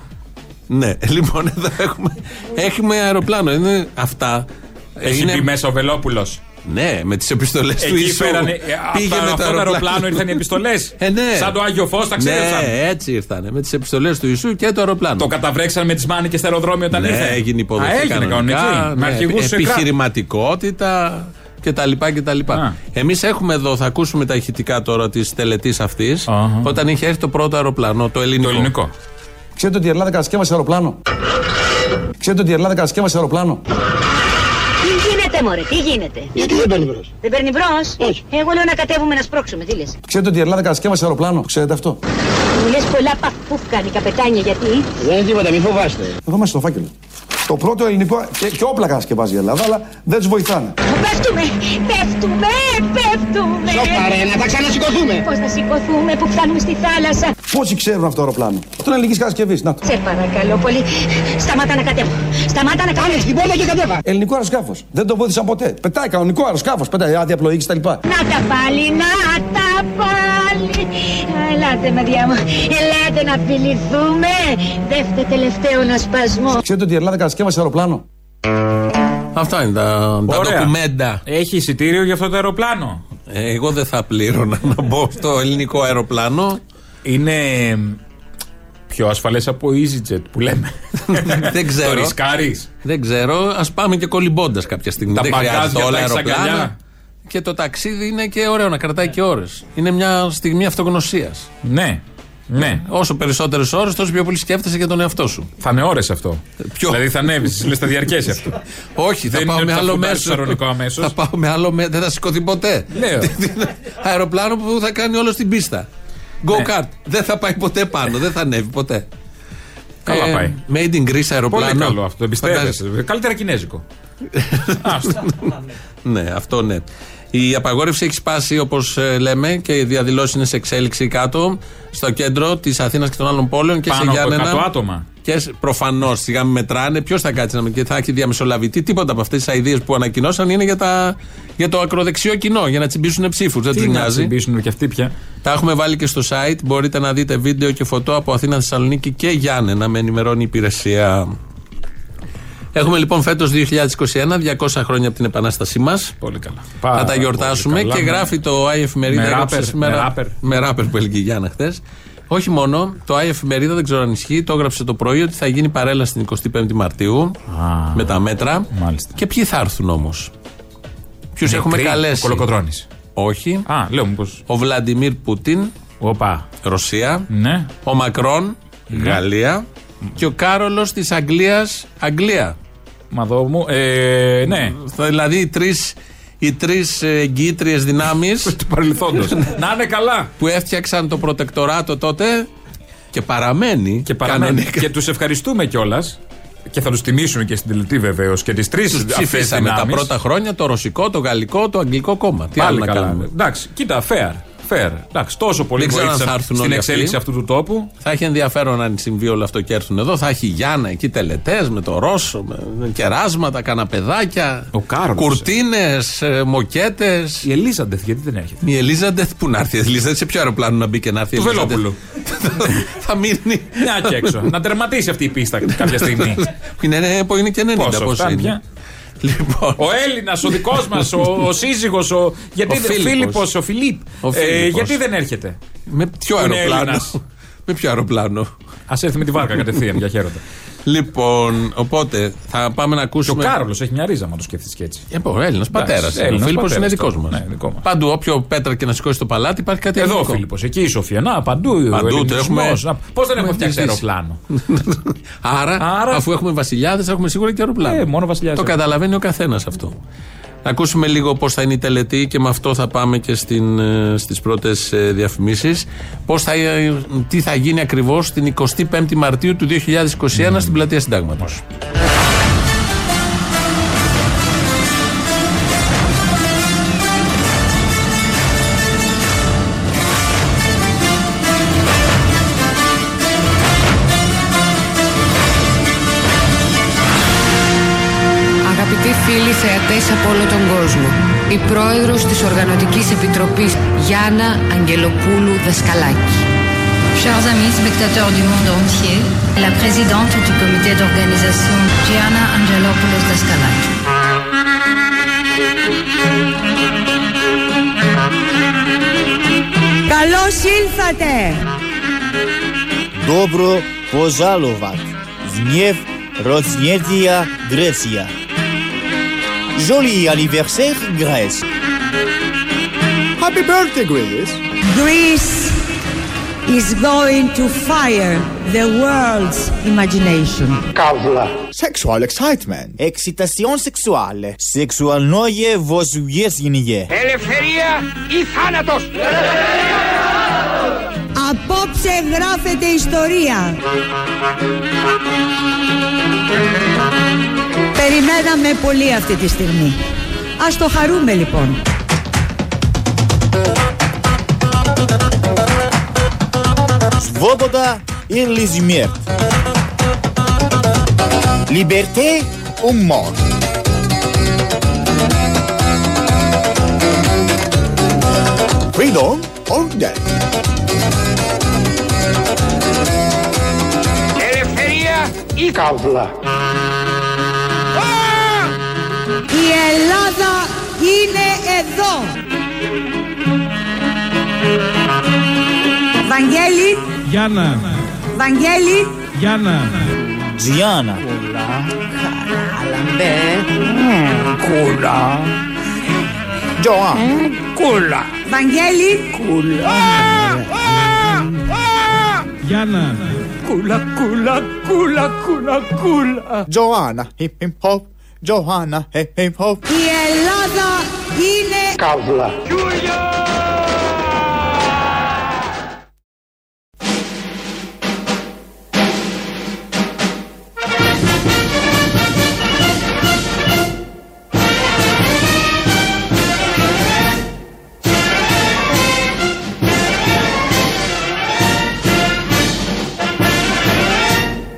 Ναι, λοιπόν, εδώ έχουμε, έχουμε αεροπλάνο. Είναι αυτά. Έχει είναι... πει μέσα ο Βελόπουλος. Ναι, με τις επιστολές του Ιησού. Πέρανε, Πήγε με το αεροπλάνο ήρθαν οι επιστολές. Ε, ναι. Σαν το Άγιο Φως τα ξέρουν. Ναι, έτσι ήρθαν. Με τις επιστολές του Ιησού και το αεροπλάνο. Το καταβρέξαν με τις μάνικε στο αεροδρόμιο όταν ναι, ήρθε. έγινε υποδοχή. Α, έγινε κανονικά. Ναι, επιχειρηματικότητα και τα λοιπά και τα λοιπά. Εμείς έχουμε εδώ, θα ακούσουμε τα ηχητικά τώρα της τελετής αυτής, όταν είχε έρθει το πρώτο αεροπλάνο, το ελληνικό. Το ελληνικό. Ξέρετε ότι η Ελλάδα κατασκεύασε αεροπλάνο; Ξέρετε ότι η Ελλάδα κατασκεύασε αεροπλάνο; Τι γίνεται, Μωρέ, τι γίνεται; Γιατί δεν παίρνει μπρος; Δεν παίρνει μπρος; Όχι. Εγώ λέω να κατέβουμε να σπρώξουμε, τι λες; Ξέρετε ότι η Ελλάδα κατασκεύασε αεροπλάνο; Ξέρετε αυτό; Μου λες πολλά παφούφκαν οι καπετάνια γιατί; Δεν είναι τίποτα, μη φοβάστε. Εδώ μέσα στο φάκελο. Το πρώτο ελληνικό και, και όπλα κατασκευάζει η Ελλάδα, αλλά δεν τους βοηθάνε. Πέφτουμε, πέφτουμε, πέφτουμε. Σοπαρέ, να τα ξανασηκωθούμε. Πώς θα σηκωθούμε που φτάνουμε στη θάλασσα; Πόσοι ξέρουν αυτό το αεροπλάνο; Αυτό είναι ελληνικής κατασκευής. Να το. Σε παρακαλώ πολύ. Σταμάτα να κατέβω. Σταμάτα να κατέβω. την πόρτα και κατέβα. Ελληνικό αεροσκάφος. Δεν το βοήθησαν ποτέ. Πετάει κανονικό αεροσκάφος. Πετάει άδεια πλοήγησης κτλ. Να τα πάλι, να τα πάλι. Ελάτε, μεριά μου. Ελάτε να φιληθούμε. Δεύτερο τελευταίο να σπασμό. Ξέρετε ότι η Ελλάδα κατασκεύασε αεροπλάνο. Αυτά είναι τα, τα ντοκουμέντα. Έχει εισιτήριο για αυτό το αεροπλάνο; Ε, εγώ δεν θα πλήρωνα να μπω στο ελληνικό αεροπλάνο. Είναι πιο ασφαλές από EasyJet που λέμε. δεν ξέρω. Το ρισκάρεις; Δεν ξέρω. Α πάμε και κολυμπώντας κάποια στιγμή. Τα δεν χρειάζεται όλα αεροπλάνα. Και το ταξίδι είναι και ωραίο να κρατάει και ώρες. Είναι μια στιγμή αυτογνωσίας. Ναι. Ναι. Όσο περισσότερες ώρες, τόσο πιο πολύ σκέφτεσαι για τον εαυτό σου. Θα είναι ώρες αυτό. Ποιο; Δηλαδή θα ανέβεις, λες θα διαρκέσει αυτό. Όχι, θα Δεν πάω είναι με ότι θα άλλο φουντάρεις μέσο. αμέσως. Θα πάω με άλλο μέσο. Δεν θα σηκωθεί ποτέ. Λέω. Αεροπλάνο που θα κάνει όλο στην πίστα. Go Ναι. kart. Δεν θα πάει ποτέ πάνω. Δεν θα ανέβει ποτέ. Καλά Ε, πάει. Made in Greece αεροπλάνο. Πολύ καλό αυτό. Φαντάζεσαι. Εμπιστεύεσαι. Καλύτερα κινέζικο. Άστο. Ναι, αυτό ναι. Η απαγόρευση έχει σπάσει όπως λέμε και οι διαδηλώσεις είναι σε εξέλιξη κάτω στο κέντρο της Αθήνας και των άλλων πόλεων και Πάνω σε από Γιάννενα. 100 άτομα. Και προφανώς σιγά μην μετράνε. Ποιος θα κάτσει να με και θα έχει διαμεσολαβητή. Τίποτα από αυτές τις αειδίε που ανακοινώσαν είναι για, τα, για το ακροδεξιό κοινό, για να τσιμπήσουν ψήφους. Δεν τους Τι να νοιάζει. τσιμπήσουν και αυτοί πια. Τα έχουμε βάλει και στο site. Μπορείτε να δείτε βίντεο και φωτό από Αθήνα, Θεσσαλονίκη και Γιάννενα. Με ενημερώνει η υπηρεσία. Έχουμε λοιπόν φέτος 2021, 200 χρόνια από την επανάστασή μας. Πολύ καλά. Θα Πάρα τα γιορτάσουμε πολύ καλά. και Με- γράφει το Άι Εφημερίδα. με έγραψε ράπερ, σήμερα- με ράπερ. με ράπερ που έλεγε η Γιάννα χθες. Όχι μόνο, το Άι Εφημερίδα δεν ξέρω αν ισχύει, το έγραψε το πρωί ότι θα γίνει παρέλαση την 25η Μαρτίου με τα μέτρα. Μάλιστα. Και ποιοι θα έρθουν όμως; Ποιους έχουμε καλέσει; Ο Όχι. Α, λέω μήπω. Ο Βλαντιμίρ Πούτιν. Οπα. Ρωσία. Ναι. Ο Μακρόν. Ναι. Γαλλία. Και ο Κάρολος της Αγγλίας. Αγγλία. Μα δω μου. Ε, ναι. Δηλαδή οι τρεις οι τρεις εγγύτριε δυνάμεις του παρελθόντος. Να είναι καλά. Που έφτιαξαν το προτεκτοράτο τότε και παραμένει. Και, παραμένει. και τους ευχαριστούμε κιόλας. Και θα τους τιμήσουμε και στην τελετή βεβαίως και τις τρεις ψηφίσαμε τα πρώτα χρόνια το ρωσικό, το γαλλικό, το αγγλικό κόμμα. Τι άλλο να κάνουμε; Εντάξει, κοίτα, fair. Fair. Εντάξει, τόσο πολύ βοήθησαν στην εξέλιξη αυτού του τόπου. Θα έχει ενδιαφέρον αν συμβεί όλο αυτό και έρθουν εδώ. Θα έχει Γιάννα εκεί τελετές με το Ρώσο, με κεράσματα, καναπεδάκια. Κουρτίνες, ε, μοκέτες. Η Ελίζαντεθ, γιατί δεν έρχεται; Η Ελίζαντεθ που να έρθει. Η Ελίζαντεθ; Σε ποιο αεροπλάνο να μπει και να έρθει. Του Βελόπουλου. θα μείνει. Μια και έξω. να τερματίσει αυτή η πίστα κάποια στιγμή. που είναι, είναι και 90 πόσο είναι. Λοιπόν. Ο Έλληνας, ο δικός μας, ο, ο σύζυγος, ο. Γιατί ο Φίλιππος, ο Φιλίπ. Ε, γιατί δεν έρχεται; Με ποιο αεροπλάνο; με ποιο αεροπλάνο; Α έρθει με τη βάρκα κατευθείαν για χαίροντα. Λοιπόν, οπότε θα πάμε να ακούσουμε. Και ο Κάρολος έχει μια ρίζα, μα το σκέφτεσαι και έτσι. Ε, ο Έλληνας πατέρας. Ο Φίλιππος είναι δικός μας. Ναι, παντού, όποιο πέτρα και να σηκώσει το παλάτι υπάρχει κάτι Εδώ ο Φίλιππος, εκεί η Σοφία. Να, παντού. παντού το έχουμε. Πώς δεν έχουμε φτιάξει αεροπλάνο; Άρα, αφού έχουμε βασιλιάδες, έχουμε σίγουρα και αεροπλάνο. Ε, μόνο βασιλιάδες. Το καταλαβαίνει ο καθένας αυτό. Να ακούσουμε λίγο πώς θα είναι η τελετή και με αυτό θα πάμε και στην, ε, στις πρώτες ε, διαφημίσεις. Πώς θα, ε, τι θα γίνει ακριβώς την 25η Μαρτίου του 2021 στην Πλατεία Συντάγματος. θεατές από όλο τον κόσμο. Η πρόεδρος της Οργανωτικής Επιτροπής Γιάννα Αγγελοπούλου Δασκαλάκη. Chers amis spectateurs du monde entier, la présidente du comité d'organisation Gianna Angelopoulos Daskalaki. Καλώς ήλθατε! Добро пожаловать в Нев Рознедия Греция. Joli anniversaire, Grèce. Happy birthday, Greece. Greece is going to fire the world's imagination. Καύλα. Sexual excitement. Excitation sexuale. Sexualnoie vosuies γυνηγέ. Ελευθερία ή θάνατος. Απόψε γράφεται ιστορία. Περιμέναμε πολύ αυτή τη στιγμή. Ας το χαρούμε λοιπόν. Svoboda и Lizimert. Liberté ou mort; Freedom or death; Ελευθερία ή καύλα; Η Ελλάδα είναι εδώ. Βαγγέλη. Γιάννα. Βαγγέλη. Γιάννα. Τζιάννα. Λαμπέ. Κούλα. Τζοάν. Κούλα. Βαγγέλη. Κούλα. Γιάννα. Κούλα, κούλα, κούλα, κούλα, κούλα. Τζοάννα. Hip hip hop. Τζοάννα, hip hip hop. Η Ελλάδα είναι... Καύλα.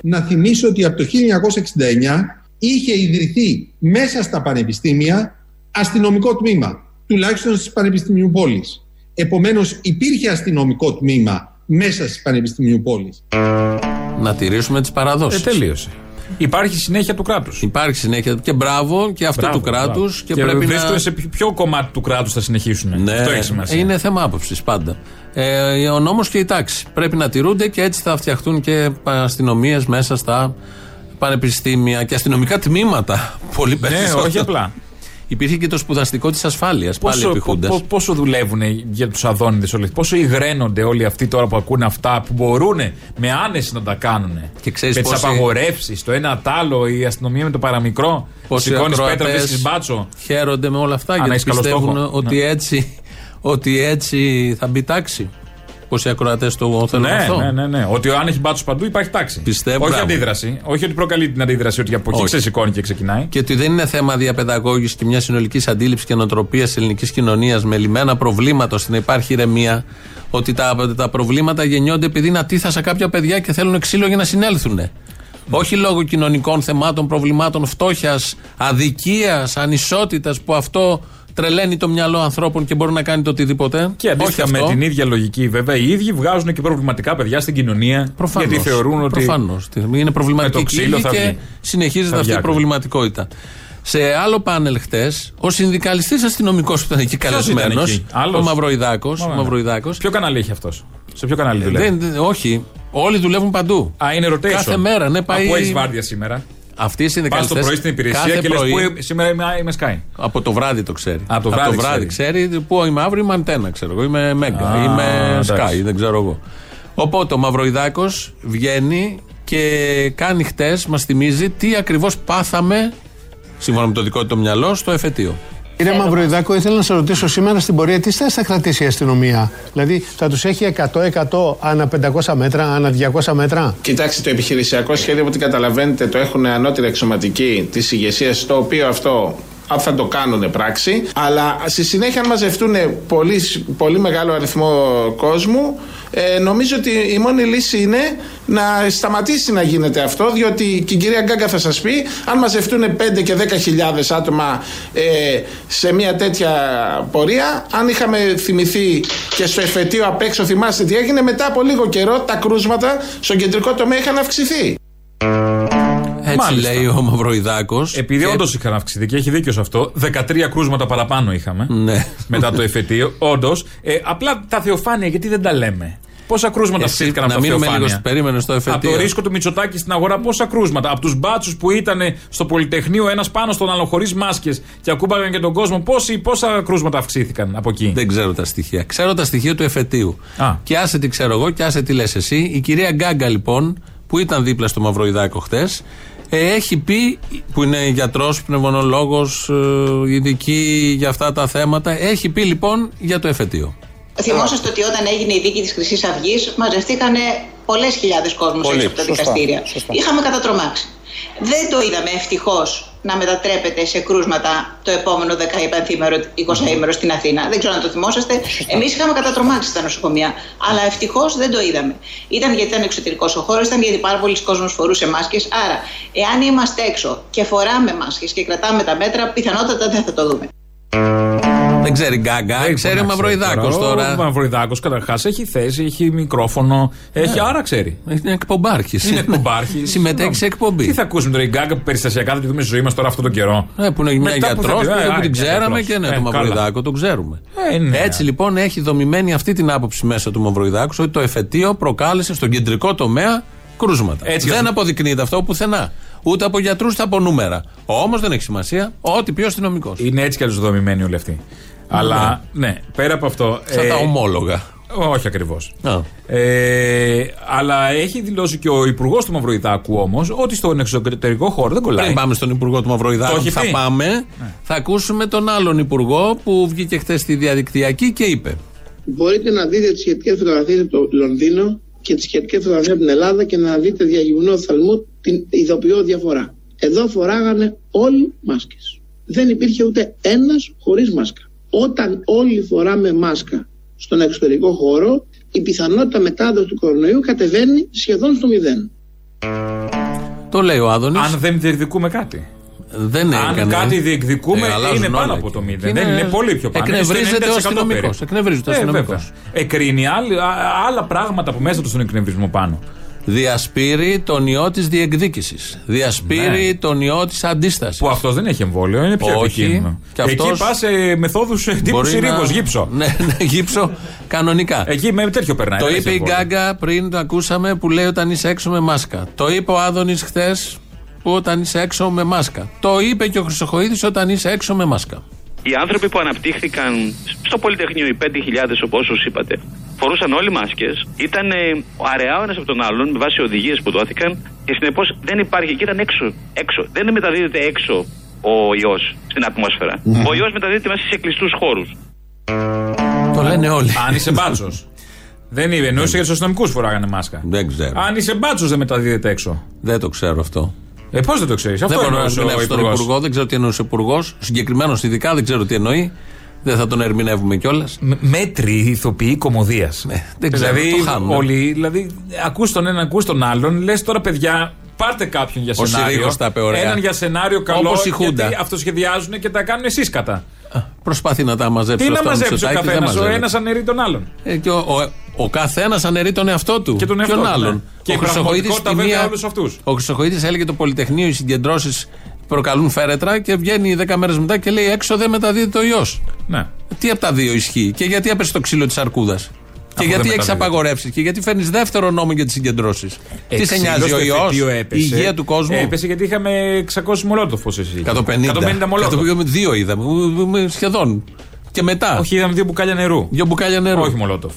Να θυμίσω ότι από το 1969 είχε ιδρυθεί μέσα στα πανεπιστήμια αστυνομικό τμήμα, τουλάχιστον στις πανεπιστημίου πόλης. Επομένως υπήρχε αστυνομικό τμήμα μέσα στις πανεπιστημίου πόλης. Να τηρήσουμε τις παραδόσεις. Ε, τελείωσε. Υπάρχει συνέχεια του κράτους. Υπάρχει συνέχεια και μπράβο και αυτό του κράτους. Και, και πρέπει να. σε ποιο κομμάτι του κράτους θα συνεχίσουν. Ναι, αυτό έχει σημασία. Είναι θέμα άποψης πάντα. Ε, ο νόμος και η τάξη πρέπει να τηρούνται και έτσι θα φτιαχτούν και αστυνομίες μέσα στα πανεπιστήμια και αστυνομικά τμήματα. Πολύ περισσότερο. Ναι, όχι απλά. Υπήρχε και το σπουδαστικό της ασφάλειας. Πάλι επιχούντας. Πόσο, πόσο δουλεύουν για τους αδόνιδες όλοι Πόσο υγραίνονται όλοι αυτοί τώρα που ακούνε αυτά που μπορούν με άνεση να τα κάνουν. Και ξέρεις με τις πόσοι- απαγορεύσεις, το ένα τ' άλλο, η αστυνομία με το παραμικρό. Πόσοι Σηκώνεις πέτρα, ακροατές βρίσκει μπάτσο. Χαίρονται με όλα αυτά Α, να γιατί έχεις καλός πιστεύουν στόχο. ότι, Ναι. έτσι, ότι έτσι θα μπει τάξη. Πόσοι ακροατές το θέλουν Ναι, αυτό. ναι, ναι, ναι. Ότι αν έχει μπάτσος παντού υπάρχει τάξη. Πιστεύω, Όχι μπράβο. αντίδραση. Όχι ότι προκαλεί την αντίδραση, ότι από εκεί Όχι. ξεσηκώνει και ξεκινάει. Και ότι δεν είναι θέμα διαπαιδαγώγησης και μια συνολική αντίληψη και νοοτροπίας της ελληνικής κοινωνίας με λιμένα προβλήματα ώστε να υπάρχει ηρεμία. Ότι τα, τα προβλήματα γεννιόνται επειδή είναι ατίθασα κάποια παιδιά και θέλουν ξύλο για να συνέλθουν. Όχι λόγω κοινωνικών θεμάτων, προβλημάτων φτώχειας, αδικίας, ανισότητας που αυτό τρελαίνει το μυαλό ανθρώπων και μπορεί να κάνει το οτιδήποτε. Και αντίστοιχα Όχι με αυτό. την ίδια λογική, βέβαια, οι ίδιοι βγάζουν και προβληματικά παιδιά στην κοινωνία. Προφανώς. Γιατί θεωρούν ότι. Προφανώς. Είναι προβληματική με το ξύλο η θα και βγει. συνεχίζεται Θα αυτή η βγει προβληματικότητα. Σε άλλο πάνελ χτες, ο συνδικαλιστής αστυνομικός που ήταν εκεί Ποιος ήταν καλεσμένος, εκεί; Άλλος; ο Μαυροϊδάκος. Ωραία. Μαυροϊδάκος, Ποιο κανάλι έχει αυτός; Σε ποιο κανάλι δουλεύει; δεν, δεν- όχι, όλοι δουλεύουν παντού. Α, είναι rotation. Κάθε μέρα, ναι, πάει. Από έχει βάρδια σήμερα. Αυτοί οι Πας συνδικαλιστές. το πρωί στην υπηρεσία και λες που σήμερα είμαι, είμαι Sky. Από το βράδυ το ξέρει. Από το βράδυ ξέρει. Πού είμαι αύριο, είμαι αντένα, ξέρω εγώ. Είμαι Μέγκα. Α, είμαι εντάξει. Sky, δεν ξέρω εγώ. Οπότε ο Μαυροϊδάκος βγαίνει και κάνει χτες, μας θυμίζει τι ακριβώς πάθαμε, σύμφωνα με το δικό του το μυαλό, στο εφετείο. Κύριε Μαυροϊδάκο, ήθελα να σα ρωτήσω σήμερα στην πορεία τι θέση θα κρατήσει η αστυνομία; Δηλαδή, θα τους έχει 100-100 ανά 500 μέτρα, ανά 200 μέτρα; Κοιτάξτε, το επιχειρησιακό σχέδιο, από ό,τι καταλαβαίνετε, το έχουν ανώτερη αξιωματική της ηγεσίας, το οποίο αυτό α, θα το κάνουν πράξη. Αλλά στη συνέχεια, αν μαζευτούν πολύ, πολύ μεγάλο αριθμό κόσμου, ε, νομίζω ότι η μόνη λύση είναι να σταματήσει να γίνεται αυτό, διότι και η κυρία Γκάγκα θα σας πει, αν μαζευτούν 5 και 10 χιλιάδες άτομα ε, σε μια τέτοια πορεία, αν είχαμε θυμηθεί και στο εφετείο απ' έξω, θυμάστε τι έγινε, μετά από λίγο καιρό τα κρούσματα στον κεντρικό τομέα είχαν αυξηθεί. Έτσι Μάλιστα. λέει ο Μαυροϊδάκος. Επειδή όντως είχαν αυξηθεί και έχει δίκιο σε αυτό, 13 κρούσματα παραπάνω είχαμε Ναι. μετά το εφετείο. Όντως. Ε, απλά τα θεοφάνεια, γιατί δεν τα λέμε; Πόσα κρούσματα Εσύ, αυξήθηκαν από να τα μείνουμε θεοφάνεια; λίγο στο- περίμενε στο εφετείο. Από το ρίσκο του Μητσοτάκη στην αγορά, πόσα κρούσματα; Από τους μπάτσους που ήταν στο Πολυτεχνείο ένας πάνω στον άλλο χωρίς μάσκες και ακούμπαγαν και τον κόσμο, πόσοι, πόσα κρούσματα αυξήθηκαν από εκεί; Δεν ξέρω τα στοιχεία. Ξέρω τα στοιχεία του εφετείου. Α. Και άσε τι ξέρω εγώ και άσε τι λες εσύ. Η κυρία Γκάγκα λοιπόν, που ήταν δίπλα στο Μαυροϊδάκο χτε, έχει πει, που είναι γιατρός, πνευμονολόγο, ειδική για αυτά τα θέματα, έχει πει λοιπόν για το εφετείο. Θυμόσαστε ότι όταν έγινε η δίκη της Χρυσής Αυγής, μαζευτήκαν πολλές χιλιάδες κόσμου Πολύ, έξω από τα σωστά, δικαστήρια. σωστά. Είχαμε κατατρομάξει. Δεν το είδαμε ευτυχώς να μετατρέπεται σε κρούσματα το επόμενο 15ημερο, 20ημερο στην Αθήνα. Δεν ξέρω αν το θυμόσαστε. Εμείς είχαμε κατατρομάξει στα νοσοκομεία. Αλλά ευτυχώς δεν το είδαμε. Ήταν γιατί ήταν εξωτερικός ο χώρος, ήταν γιατί πάρα πολλοί κόσμος φορούσε μάσκες. Άρα, εάν είμαστε έξω και φοράμε μάσκες και κρατάμε τα μέτρα, πιθανότατα δεν θα το δούμε. Δεν ξέρει Γκάγκα, ξέρει ο Μαυροϊδάκος Ο τώρα. Μαυροϊδάκος καταρχάς έχει θέση, έχει μικρόφωνο, έχει άρα ξέρει. Είναι εκπομπάρχης. Είναι εκπομπάρχης. Συμμετέχει σε εκπομπή. Τι θα ακούσουμε τώρα η Γκάγκα που περιστασιακά θα τη δούμε στη ζωή μας τώρα αυτόν τον καιρό; Ναι, που είναι μια Μετά που θα γιατρός τη- που, ε, που α, την ξέραμε γιατρός. και ναι, Ε, το καλά. Μαυροϊδάκο τον ξέρουμε. Ε, ναι. Έτσι λοιπόν έχει δομημένη αυτή την άποψη μέσα του Μαυροϊδάκου ότι το εφετείο προκάλεσε στον κεντρικό τομέα κρούσματα. Έτσι, δεν αυτό. αποδεικνύεται αυτό πουθενά. Ούτε από γιατρούς ούτε από νούμερα. Όμως δεν έχει σημασία. Ό,τι πει ο αστυνομικός. Είναι έτσι κι αλλιώς δομημένοι όλοι αυτοί. Αλλά ναι, πέρα από αυτό. Σαν τα ομόλογα. Όχι ακριβώς. Α. Ε, αλλά έχει δηλώσει και ο υπουργός του Μαυροϊδάκου όμως ότι στον εξωτερικό χώρο δεν κολλάει. Πριν πάμε στον υπουργό του Μαυροϊδάκου Το που έχει θα πει. πάμε, θα ακούσουμε τον άλλον υπουργό που βγήκε χθες στη διαδικτυακή και είπε. Μπορείτε να δείτε τις σχετικές φωτογραφίες από το Λονδίνο και τις σχετικές φωτογραφίες από την Ελλάδα και να δείτε διαγυμνό θαλμού την ειδοποιώ διαφορά. Εδώ φοράγανε όλοι μάσκες. Δεν υπήρχε ούτε ένας χωρίς μάσκα. Όταν όλοι φοράμε μάσκα στον εξωτερικό χώρο, η πιθανότητα μετάδοσης του κορονοϊού κατεβαίνει σχεδόν στο μηδέν. Το λέει ο Άδωνης. Αν δεν διεκδικούμε κάτι. Δεν Αν έκανε. κάτι διεκδικούμε, Ε, αλλάζουν είναι πάνω όλα από το εκεί. μηδέν. Και Δεν είναι- είναι πολύ πιο πάνω. Είναι στο εκνευρίζεται ο 90% αστυνομικός. περίπου. Εκνευρίζεται ο Ε, αστυνομικός. βέβαια. Εκρίνει άλλοι- α- άλλα πράγματα που μέσα του στον εκνευρισμό πάνω. Διασπείρει τον ιό της διεκδίκησης. Διασπείρει Ναι. τον ιό της αντίστασης. Που αυτός δεν έχει εμβόλιο, είναι πιο Όχι. επικίνδυνο. Και Εκεί αυτός πας σε μεθόδους τύπου Μπορεί συρρήγος, να- γύψο. Ναι, ναι, γύψο κανονικά. Εκεί με τέτοιο περνάει. Το δεν είπε έχει η εμβόλιο. Γκάγκα πριν το ακούσαμε που λέει όταν είσαι έξω με μάσκα. Το είπε ο Άδωνης χθες όταν είσαι έξω με μάσκα. Το είπε και ο Χρυσοχοίδης όταν είσαι έξω με μάσκα. Οι άνθρωποι που αναπτύχθηκαν στο Πολυτεχνείο, οι 5.000 όπως είπατε, φορούσαν όλοι μάσκες, ήταν ε, αραιά ο ένας από τον άλλον με βάση οδηγίες που δόθηκαν και συνεπώς δεν υπάρχει και ήταν έξω. έξω. Δεν μεταδίδεται έξω ο ιός στην ατμόσφαιρα. Ο ιός μεταδίδεται μέσα σε κλειστούς χώρους. Το λένε όλοι. Αν είσαι μπάτσος. δεν είναι, εννοούσε για τους αστυνομικούς φοράγανε μάσκα. Δεν ξέρω. Αν είσαι μπάτσος δεν μεταδίδεται έξω. Δεν το ξέρω αυτό. Ε, πώς δεν το ξέρεις, αυτό δεν μπορώ να εννοούσε ο ερμηνεύσω τον Υπουργός. Υπουργό, δεν ξέρω τι εννοούσε ο Υπουργός. Συγκεκριμένο ειδικά δεν ξέρω τι εννοεί. Δεν θα τον ερμηνεύουμε κιόλας. Μέτρη ηθοποιοί κομμωδίας. δεν ξέρω, δηλαδή, το χάνουμε. όλοι, δηλαδή, ακούς τον έναν, ακούς τον άλλον, λες τώρα παιδιά, πάρτε κάποιον για Ο σενάριο. Συρίγος τα είπε ωραία. Έναν για σενάριο καλό. Όπως η Χούντα. Γιατί αυτοσχεδιάζουν και τα κάνουν εσείς κατά. Προσπαθεί να τα μαζέψει Τι να αυτά με μαζέψει ο Μητσοτάκη, δεν καθένας, ο μαζεύεται. ένας αναιρεί τον άλλον. Ε, και ο, ο, ο καθένας αναιρεί τον εαυτό του. Και τον εαυτό Ποιον του, άλλον. ναι. Και ο η Χρυσοχοίδης πραγματικότητα στη βέβαια μία- όλους αυτούς. Ο Χρυσοχοίδης έλεγε το Πολυτεχνείο, οι συγκεντρώσεις προκαλούν φέρετρα και βγαίνει 10 μέρες μετά και λέει έξω δεν μεταδίδεται ο ιός. Ναι. Τι από τα δύο ισχύει και γιατί έπεσε το ξύλο της αρκούδας; Και δεν γιατί έχεις μεταδίδεται. απαγορεύσεις και γιατί φέρνεις δεύτερο νόμο για τις συγκεντρώσεις; Τι σε Εξήλω νοιάζει στο ο ιός, εφετείο η έπεσε. υγεία του κόσμου; Έπεσε γιατί είχαμε 600 μολότοφ όσο εσύ. 150. 150 μολότοφ. 150, Δύο είδαμε. ου, ου, Σχεδόν. Και μετά; Όχι, είδαμε δύο μπουκάλια νερού. Δύο μπουκάλια νερού. Όχι μολότοφ.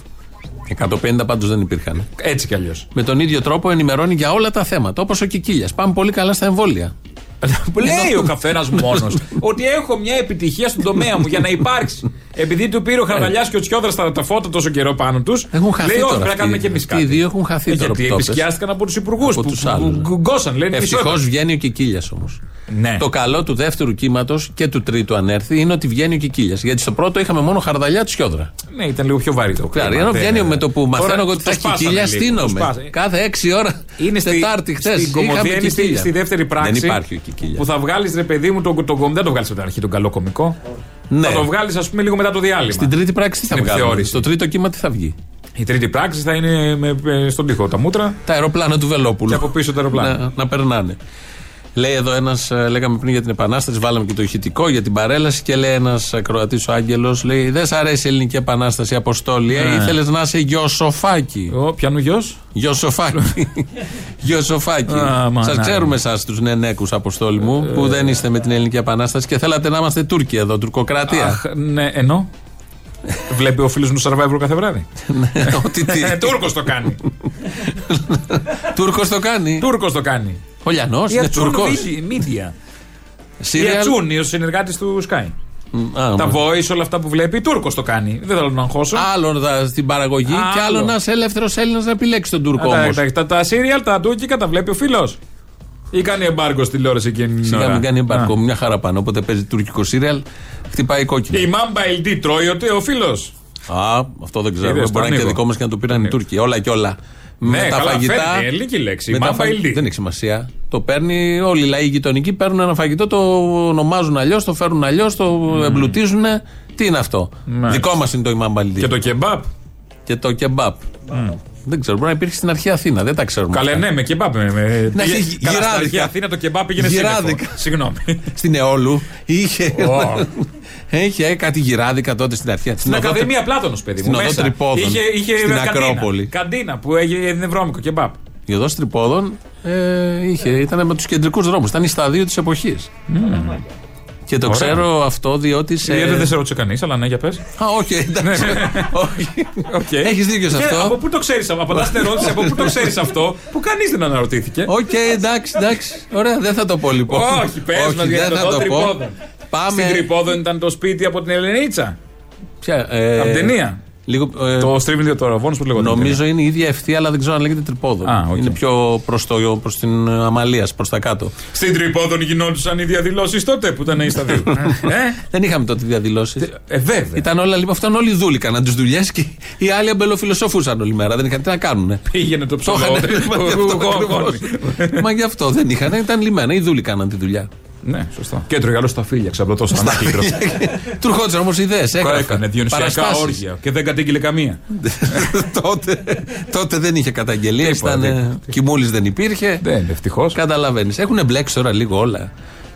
150 πάντως δεν υπήρχαν. Έτσι κι αλλιώς. Με τον ίδιο τρόπο ενημερώνει για όλα τα θέματα. Όπως ο Κικίλιας. Πάμε πολύ καλά στα εμβόλια. Λέει ο καθένας μόνος ότι έχω μια επιτυχία στον τομέα μου για να υπάρξει. Επειδή του πήρε ο Χαρδαλιά και ο Τσιόδρας τα, τα φώτα τόσο καιρό πάνω τους. Έχουν χαθεί λέει, όχι, τώρα πρέπει να αυτοί. κάνουμε και εμείς Αυτοί κάτι. οι δύο έχουν χαθεί Ε, τώρα Γιατί που το πες. επισκιάστηκαν από τους υπουργούς Από που, τους που, άλλους. που γκώσαν. Λένε Ευτυχώς μισό βγαίνει ο Κικίλιας όμως. Ναι. Το καλό του δεύτερου κύματος και του τρίτου, αν έρθει, είναι ότι βγαίνει ο Κικίλιας. Γιατί στο πρώτο είχαμε μόνο χαρδαλιά τσιόδρα. Ναι, ήταν λίγο πιο βαρύ το Claro, κλίμα. ενώ Δεν- βγαίνει με το που Τώρα μαθαίνω εγώ ότι το θα έχει σπάσανε Κικίλια, λίγο, το στείνομαι. σπάσανε. Κάθε έξι ώρα. Είναι στη, Τετάρτη χθες. Στην κομμωδία είναι στη, στη δεύτερη πράξη. Δεν υπάρχει ο Κικίλιας. Που θα βγάλεις ρε παιδί μου τον, τον, κομ- δεν το βγάλεις από την αρχή τον καλό κωμικό. Ναι. Θα το βγάλεις, ας πούμε, λίγο μετά το διάλειμμα. Στην τρίτη πράξη τι θα Στην βγάλουμε; επιθεώρηση. Στο τρίτο κύμα τι θα βγει; Η τρίτη πράξη θα είναι με, με- στον τοίχο τα μούτρα. Τα αεροπλάνα του Βελόπουλου. Και από πίσω τα αεροπλάνα. Να, να περνάνε. Λέει εδώ ένας, λέγαμε πριν για την Επανάσταση, βάλαμε και το ηχητικό για την παρέλαση και λέει ένας Κροατής ο Άγγελος, λέει Δεν σ' αρέσει η Ελληνική Επανάσταση, Αποστόλη. Ε, Ναι. Ήθελες να είσαι γιο-σοφάκι. Ο, πιανού γιο. Γιο-σοφάκι. Γιο-σοφάκι. Α, μα, Σας ναι. ξέρουμε εσάς τους νενέκους, Αποστόλη μου, που δεν είστε με την Ελληνική Επανάσταση και θέλατε να είμαστε Τούρκοι εδώ, τουρκοκρατία. Αχ, ναι, ενώ. Βλέπει ο φίλος μου Survivor κάθε βράδυ. Ότι τι. Τούρκος το κάνει. Τούρκος το κάνει. Τούρκος το κάνει. Ο Λιανός Η είναι Ατσούν Τούρκος. Media. Η Serial. Ατσούν, ο συνεργάτης του Sky. Τα voice, όλα αυτά που βλέπει, Τούρκος το κάνει. Δεν θέλω να αγχώσω. Άλλο θα- στην παραγωγή και άλλο Άλλο. ένας ελεύθερος Έλληνας να επιλέξει τον Τούρκο Τα, όμως. τα, τα, τα serial, τα τουρκικά τα βλέπει ο φίλος. Ή κάνει εμπάργκο στη τηλεόραση εκείνη την Σιγά ώρα. μην κάνει εμπάρκο, Α. μια χαρά πάνω. Όποτε παίζει τουρκικό σύριαλ, χτυπάει κόκκινο. Η Mamba LD τρώει ο, ο φίλος. Α, αυτό δεν ξέρω. Είδες, Μπορεί να είναι το και ανοίγω. δικό μας και να το πήραν οι Τούρκοι. Όλα και όλα. Ναι, με τα καλά, φαγητά. φέρνει, ελληνική λέξη, με τα Mamba φαγη- LD. Δεν έχει σημασία. Το παίρνει όλοι οι λαοί γειτονικοί, παίρνουν ένα φαγητό, το ονομάζουν αλλιώς, το φέρουν αλλιώς, το εμπλουτίζουν. Τι είναι αυτό; Μάλιστα. Δικό μας είναι το ημάμπαλντί. Και το κεμπάπ. Και το κεμπάπ. Δεν ξέρω, μπορεί να υπήρχε στην αρχή Αθήνα, δεν τα ξέρουμε. Καλά, αυτά. ναι, με κεμπάπ. Με, με, Να πήγε- έχει καλά, στην αρχή γυράδικα. Αθήνα το κεμπάπ πήγαινε σύννεφο. Γυράδικα. Συγγνώμη. Στην Αιόλου είχε. Ω. Είχε κάτι γυράδικα τότε στην αρχή. Στην Ακαδημία Πλάτωνος, παιδί μου. Στην οδό μέσα. Τριπόδων. Είχε, είχε Στην καντίνα. Ακρόπολη. Καντίνα που έγινε βρώμικο κεμπάπ. Η οδός Τριπόδων ε, είχε, ήταν με τους κεντρικούς δρόμους. Ήταν η σταδίο της εποχής. Και το Ωραία. ξέρω αυτό διότι σε. Ε, δεν σε ρώτησε κανείς, αλλά ναι, για πες. Α, όχι, εντάξει. όχι. Έχεις δίκιο σε Και αυτό. Από πού το ξέρεις, απαντά στην ερώτηση, από πού το ξέρεις αυτό, που κανείς δεν αναρωτήθηκε. Οκ, εντάξει, εντάξει. Ωραία, δεν θα το πω λοιπόν. Όχι, πες μα Όχι, για δεν θα το το πω. Τρυπόδον. Πάμε. Στην Τρυπόδον ήταν το σπίτι από την Ελενίτσα. Ποια, ε, Από την ταινία. Λίγο, ε, Το streaming τώρα, βόνο που λέγονταν. Νομίζω είναι η ίδια ευθεία, αλλά δεν ξέρω αν λέγεται τρυπόδο. Α, οκ. Είναι πιο προ προς την Αμαλία, προ τα κάτω. Στην Τρυπόδον γινόντουσαν οι διαδηλώσει τότε που ήταν η σταδίου. ε, Δεν είχαμε τότε διαδηλώσει. ε, βέβαια. Ήταν όλα λοιπόν, αυτόν όλοι δούλοι κάναν τι δουλειέ και οι άλλοι αμπελοφιλοσοφούσαν όλη μέρα. Δεν είχαν τι να κάνουν. Πήγαινε το Το ψωλό. είχαν. Μα γι' αυτό ακριβώς. Μα γι' αυτό δεν είχαν. Ήταν λιμένα. Οι δούλοι κάναν τη δουλειά. Ναι, σωστό. Και έτρωγε άλλο στα φίλια, ξαπλωτό σαν ανάκλητρο. Του ερχόντουσαν όμως ιδέες. Έκανε διονυσιακά όργια και δεν κατήγγειλε καμία. τότε, τότε δεν είχε καταγγελίε. Τίποτα, Ήταν. τίποτα. Κοιμούλης δεν υπήρχε. Δεν, ευτυχώς. Καταλαβαίνεις. Έχουν μπλέξει τώρα λίγο όλα.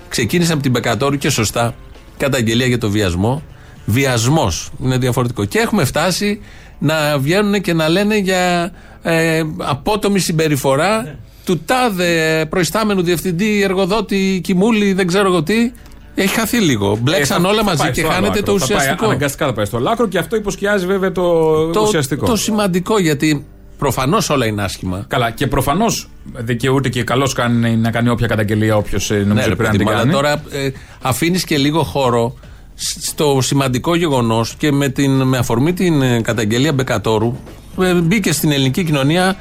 Ξεκίνησε από την Πεκατόρου και σωστά καταγγελία για το βιασμό. Βιασμός είναι διαφορετικό. Και έχουμε φτάσει να βγαίνουν και να λένε για ε, απότομη συμπεριφορά του του τάδε προϊστάμενου διευθυντή, εργοδότη, κοιμούλη, δεν ξέρω εγώ τι. Έχει χαθεί λίγο. Μπλέξαν Ε, θα- όλα θα μαζί πάει και στο άλλο χάνεται άκρο. το Θα πάει ουσιαστικό. Αναγκαστικά θα πάει στο λάκρο και αυτό υποσκιάζει βέβαια το, το, ουσιαστικό. το σημαντικό γιατί προφανώς όλα είναι άσχημα. Καλά, και προφανώς δικαιούται και καλώ κάνει να κάνει όποια καταγγελία όποιος νομίζω Ναι, ρε πρέπει να παιδί την μου, αλλά κάνει. τώρα ε, αφήνεις και λίγο χώρο σ- στο σημαντικό γεγονός και με, την, με αφορμή την ε, καταγγελία Μπεκατόρου ε, μπήκε στην ελληνική κοινωνία ε, και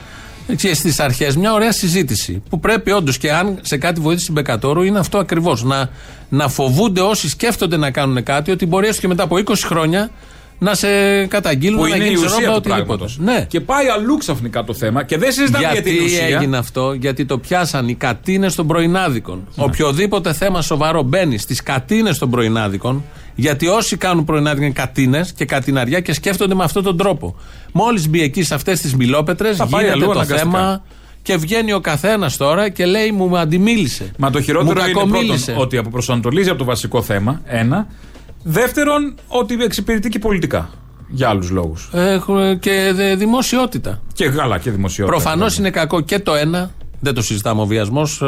στις αρχές μια ωραία συζήτηση. Που πρέπει όντως και αν σε κάτι βοήθησε την Μπεκατόρου είναι αυτό ακριβώς. Να, να φοβούνται όσοι σκέφτονται να κάνουν κάτι ότι μπορεί έστω και μετά από 20 χρόνια να σε καταγγείλουν που να είναι η γίνεις ουσία του οτιδήποτε. πράγματος. Ναι. Και πάει αλλού ξαφνικά το θέμα και δεν συζητάμε για Γιατί την ουσία. έγινε αυτό, γιατί το πιάσαν οι κατίνες των πρωινάδικων. Οποιοδήποτε θέμα σοβαρό μπαίνει στις κατίνες των πρωινάδικων, γιατί όσοι κάνουν πρωινάδικα είναι κατίνες και κατιναριά και σκέφτονται με αυτόν τον τρόπο. Μόλις μπει εκεί σε αυτές τις μιλόπετρες, Θα πάει γίνεται αλλού το αναγκαστικά. θέμα και βγαίνει ο καθένας τώρα και λέει μου αντιμίλησε. Μα το χειρότερο μου είναι κακομίλησε. πρώτον ότι αποπροσανατολίζει από το βασικό θέμα. Ένα. Δεύτερον, ότι εξυπηρετεί και πολιτικά. Για άλλους λόγους. Έχουμε και δε- δημοσιότητα. Και γάλα και δημοσιότητα. Προφανώς είναι κακό και το ένα. Δεν το συζητάμε ο βιασμός,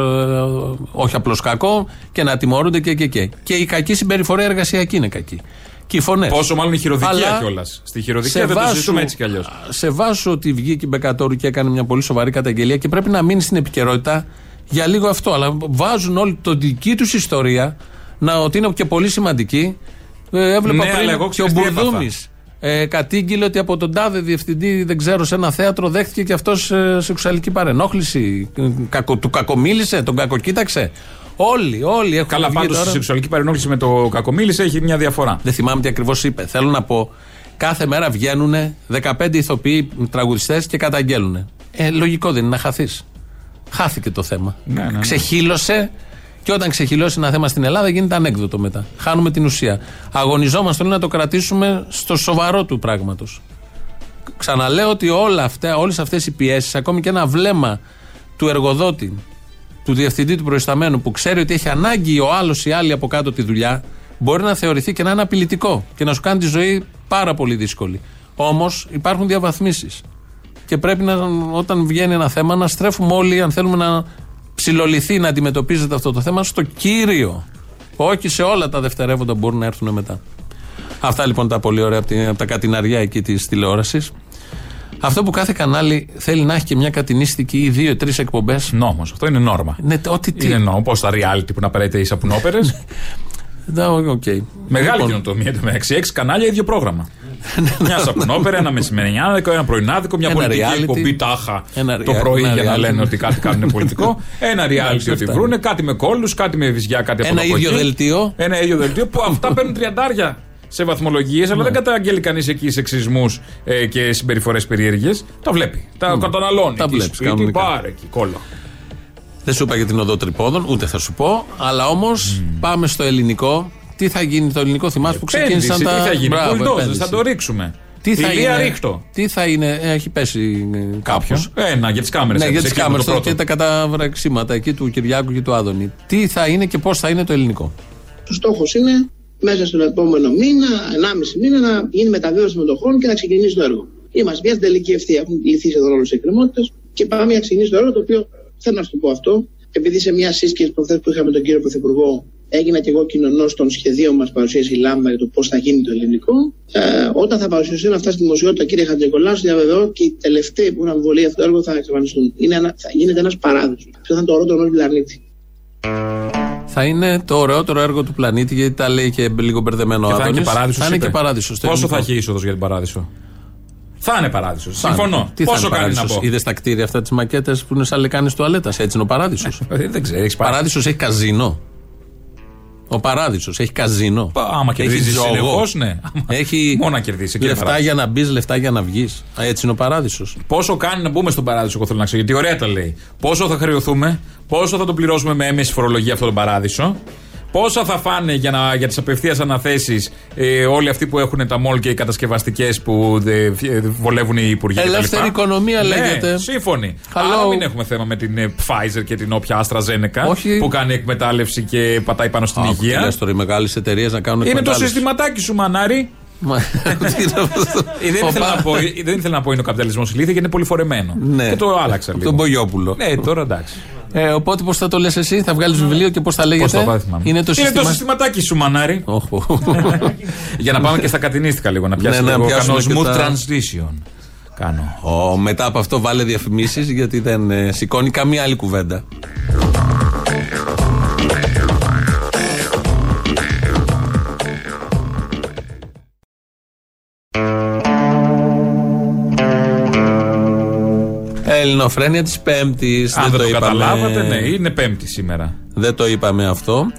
όχι απλώς κακό, και να τιμωρούνται και και και. Και η κακή συμπεριφορά εργασιακή είναι κακή. Και οι φωνές. Πόσο μάλλον η χειροδικία κιόλας. Στη χειροδικία δεν το συζητούμε έτσι κι αλλιώς. Σε βάσο ότι βγήκε η Μπεκατόρου και έκανε μια πολύ σοβαρή καταγγελία και πρέπει να μείνει στην επικαιρότητα για λίγο αυτό. Αλλά βάζουν όλη τη δική τους ιστορία να, ότι είναι και πολύ σημαντική. Ε, έβλεπα Ναι, αλλά πριν εγώ και ο ξέρεις τι έπαθα. Μπουρδούμης ε, κατήγγειλε ότι από τον τάδε διευθυντή, δεν ξέρω, σε ένα θέατρο δέχτηκε και αυτός ε, σεξουαλική παρενόχληση. Ε, Κακο, του κακομίλησε, τον κακοκοίταξε. Όλοι, όλοι έχουν Καλά, βγει πάντως η τώρα. σεξουαλική παρενόχληση με το κακομίλησε έχει μια διαφορά. Δεν θυμάμαι τι ακριβώς είπε. Θέλω να πω, κάθε μέρα βγαίνουν 15 ηθοποιοί τραγουδιστές και καταγγέλνουν. Ε, λογικό δεν είναι να χαθείς. Χάθηκε το θέμα. Ναι, ναι. Ξεχύλωσε και όταν ξεχυλώσει ένα θέμα στην Ελλάδα γίνεται ανέκδοτο μετά. Χάνουμε την ουσία. Αγωνιζόμαστε όλοι να το κρατήσουμε στο σοβαρό του πράγματος. Ξαναλέω ότι όλα αυτά, όλες αυτές οι πιέσεις, ακόμη και ένα βλέμμα του εργοδότη, του διευθυντή του προϊσταμένου που ξέρει ότι έχει ανάγκη ο άλλος ή άλλη από κάτω τη δουλειά, μπορεί να θεωρηθεί και να είναι απειλητικό και να σου κάνει τη ζωή πάρα πολύ δύσκολη. Όμως υπάρχουν διαβαθμίσεις και πρέπει να, όταν βγαίνει ένα θέμα να στρέφουμε όλοι, αν θέλουμε να ψηλοληθεί να αντιμετωπίζεται αυτό το θέμα, στο κύριο. Όχι σε όλα τα δευτερεύοντα που μπορούν να έρθουν μετά. Αυτά λοιπόν τα πολύ ωραία από, την- από τα κατηναριά εκεί της τηλεόρασης. Αυτό που κάθε κανάλι θέλει να έχει και μια κατινίστικη ή δύο-τρει εκπομπές. Νόμος. Αυτό είναι νόρμα. Ναι, ό,τι τι. Είναι νόμο. Πώς τα reality που να παίρνετε οι σαπουνόπερε. Ναι, οκ. Μεγάλη Λοιπόν, κοινοτομία εν τω μεταξύ. Έξι κανάλια, ίδιο πρόγραμμα. μια σαπουνόπερα, ένα μεσημεριάνικο, ένα πρωινάδικο, μια Ένα πολιτική reality. εκπομπή τάχα Ένα το rea- πρωί ένα για να reality. λένε ότι κάτι κάνουν πολιτικό. ένα reality Εντάξει, ότι αυτά βρούνε, είναι. κάτι με κώλους, κάτι με βυζιά, κάτι από Ένα εδώ από ίδιο εκεί. δελτίο. Ένα ίδιο δελτίο που αυτά παίρνουν τριαντάρια σε βαθμολογίες, αλλά δεν καταγγέλει κανείς εκεί σεξισμούς ε, και συμπεριφορές περίεργες. Τα βλέπει. Τα καταναλώνει. Τα εκεί βλέπεις σπίτι, κανονικά. Πάρε εκεί, κόλλο. Δεν σου είπα για την οδό τρυπόδων, ούτε θα σου πω. Αλλά όμως πάμε στο ελληνικό. Τι θα γίνει το ελληνικό, θυμάσαι που Επένδυση, ξεκίνησαν τα. Τι θα γίνει, Μπράβο, bulldozers, επένδυση. θα το ρίξουμε. Τι θα Ηλία είναι, ρίχτω. Τι θα είναι, ε, έχει πέσει κάποιος. Ένα για τις κάμερες. Ναι, για τις κάμερες και τα καταβραξίματα εκεί του Κυριάκου και του Άδωνη. Τι θα είναι και πώς θα είναι το ελληνικό; Ο στόχος είναι μέσα στον επόμενο μήνα, 1,5 μήνα, να γίνει μεταβίβαση μετοχών και να ξεκινήσει το έργο. Είμαστε πια στην τελική ευθεία. Έχουν λυθεί σε όλε οι εκκρεμότητες και πάμε για να ξεκινήσει το έργο το οποίο θέλω να σου το πω αυτό. Επειδή σε μια σύσκεψη προχθές που είχαμε τον κύριο Πρωθυπουργό, έγινα και εγώ κοινωνός των σχεδίων μας παρουσίασε η Λάμπα για το πώς θα γίνει το ελληνικό. Ε, όταν θα παρουσιαστούν αυτά στη δημοσιότητα, κύριε Χατζεκολά, διαβεβαιώ και οι τελευταίοι που έχουν αμβολεί αυτό το έργο θα εξαφανιστούν. Είναι ένα, θα γίνεται ένας παράδεισος. Αυτό θα είναι το ωραίο του πλανήτη. Θα είναι το ωραιότερο έργο του πλανήτη, γιατί τα λέει και λίγο μπερδεμένο ο Και θα είναι και Άδωνης. παράδεισος. Θα είναι και παράδεισος. Πόσο θα έχει είσοδος για την παράδεισο; Θα είναι παράδεισος. Θα είναι. Συμφωνώ. Τι θα Πόσο είναι κάνει να παράδεισος; πω. Είδες τα κτίρια αυτά τις μακέτες που είναι σαν λεκάνες τουαλέτας. Έτσι είναι ο παράδεισος. Ε, δεν ξέρω, έχεις Παράδεισος έχει καζίνο. Ο παράδεισος έχει καζίνο. Άμα Έχει κερδίζεις τζόγο. συνεχώς, ναι. Έχει Μόνο να κερδίσει. εκεί είναι λεφτά παράδεισος. για να μπεις, λεφτά για να βγεις. Έτσι είναι ο παράδεισος. Πόσο κάνει να μπούμε στον παράδεισο, εγώ θέλω να ξέρω. Γιατί ωραία τα λέει. Πόσο θα χρεωθούμε, πόσο θα το πληρώσουμε με έμεση φορολογία αυτόν τον παράδεισο, πόσα θα φάνε για, να, για τις απευθείας αναθέσεις ε, όλοι αυτοί που έχουν τα μόλ και οι κατασκευαστικές που δε, ε, βολεύουν οι υπουργοί. κτλ. Ελεύθερη οικονομία Ναι, λέγεται. Σύμφωνοι. Hello. Άρα μην έχουμε θέμα με την ε, Pfizer και την όποια AstraZeneca Όχι. που κάνει εκμετάλλευση και πατάει πάνω στην υγεία. Λες τώρα οι μεγάλες εταιρείες να κάνουν Είναι το εκμετάλλευση. συστηματάκι σου, μανάρι. Ε, δεν, ήθελα να πω, δεν ήθελα να πω είναι ο καπιταλισμός ηλίθεια γιατί είναι πολύ φορεμένο. Ναι. Και το άλλαξα λίγο. Τον Μπογιόπουλο. Ναι, τώρα εντάξει. Ε, οπότε πώς θα το λες εσύ, θα βγάλεις βιβλίο και πώς θα λέγεται; Πώς το πάω, θυμάμαι. είναι το Είναι σύστημα. το συστηματάκι σου, μανάρι. Όχο. Για να πάμε και στα κατηνίστικα λίγο, να πιάσουμε Ναι, να λίγο. πιάσουμε Κάνω και smooth τα- transition. Κάνω. Ω, μετά από αυτό βάλε διαφημίσεις γιατί δεν ε, σηκώνει καμία άλλη κουβέντα. Ελληνοφρένεια της Πέμπτης. Αν δεν το καταλάβατε, ναι, είναι Πέμπτη σήμερα. Δεν το είπαμε αυτό.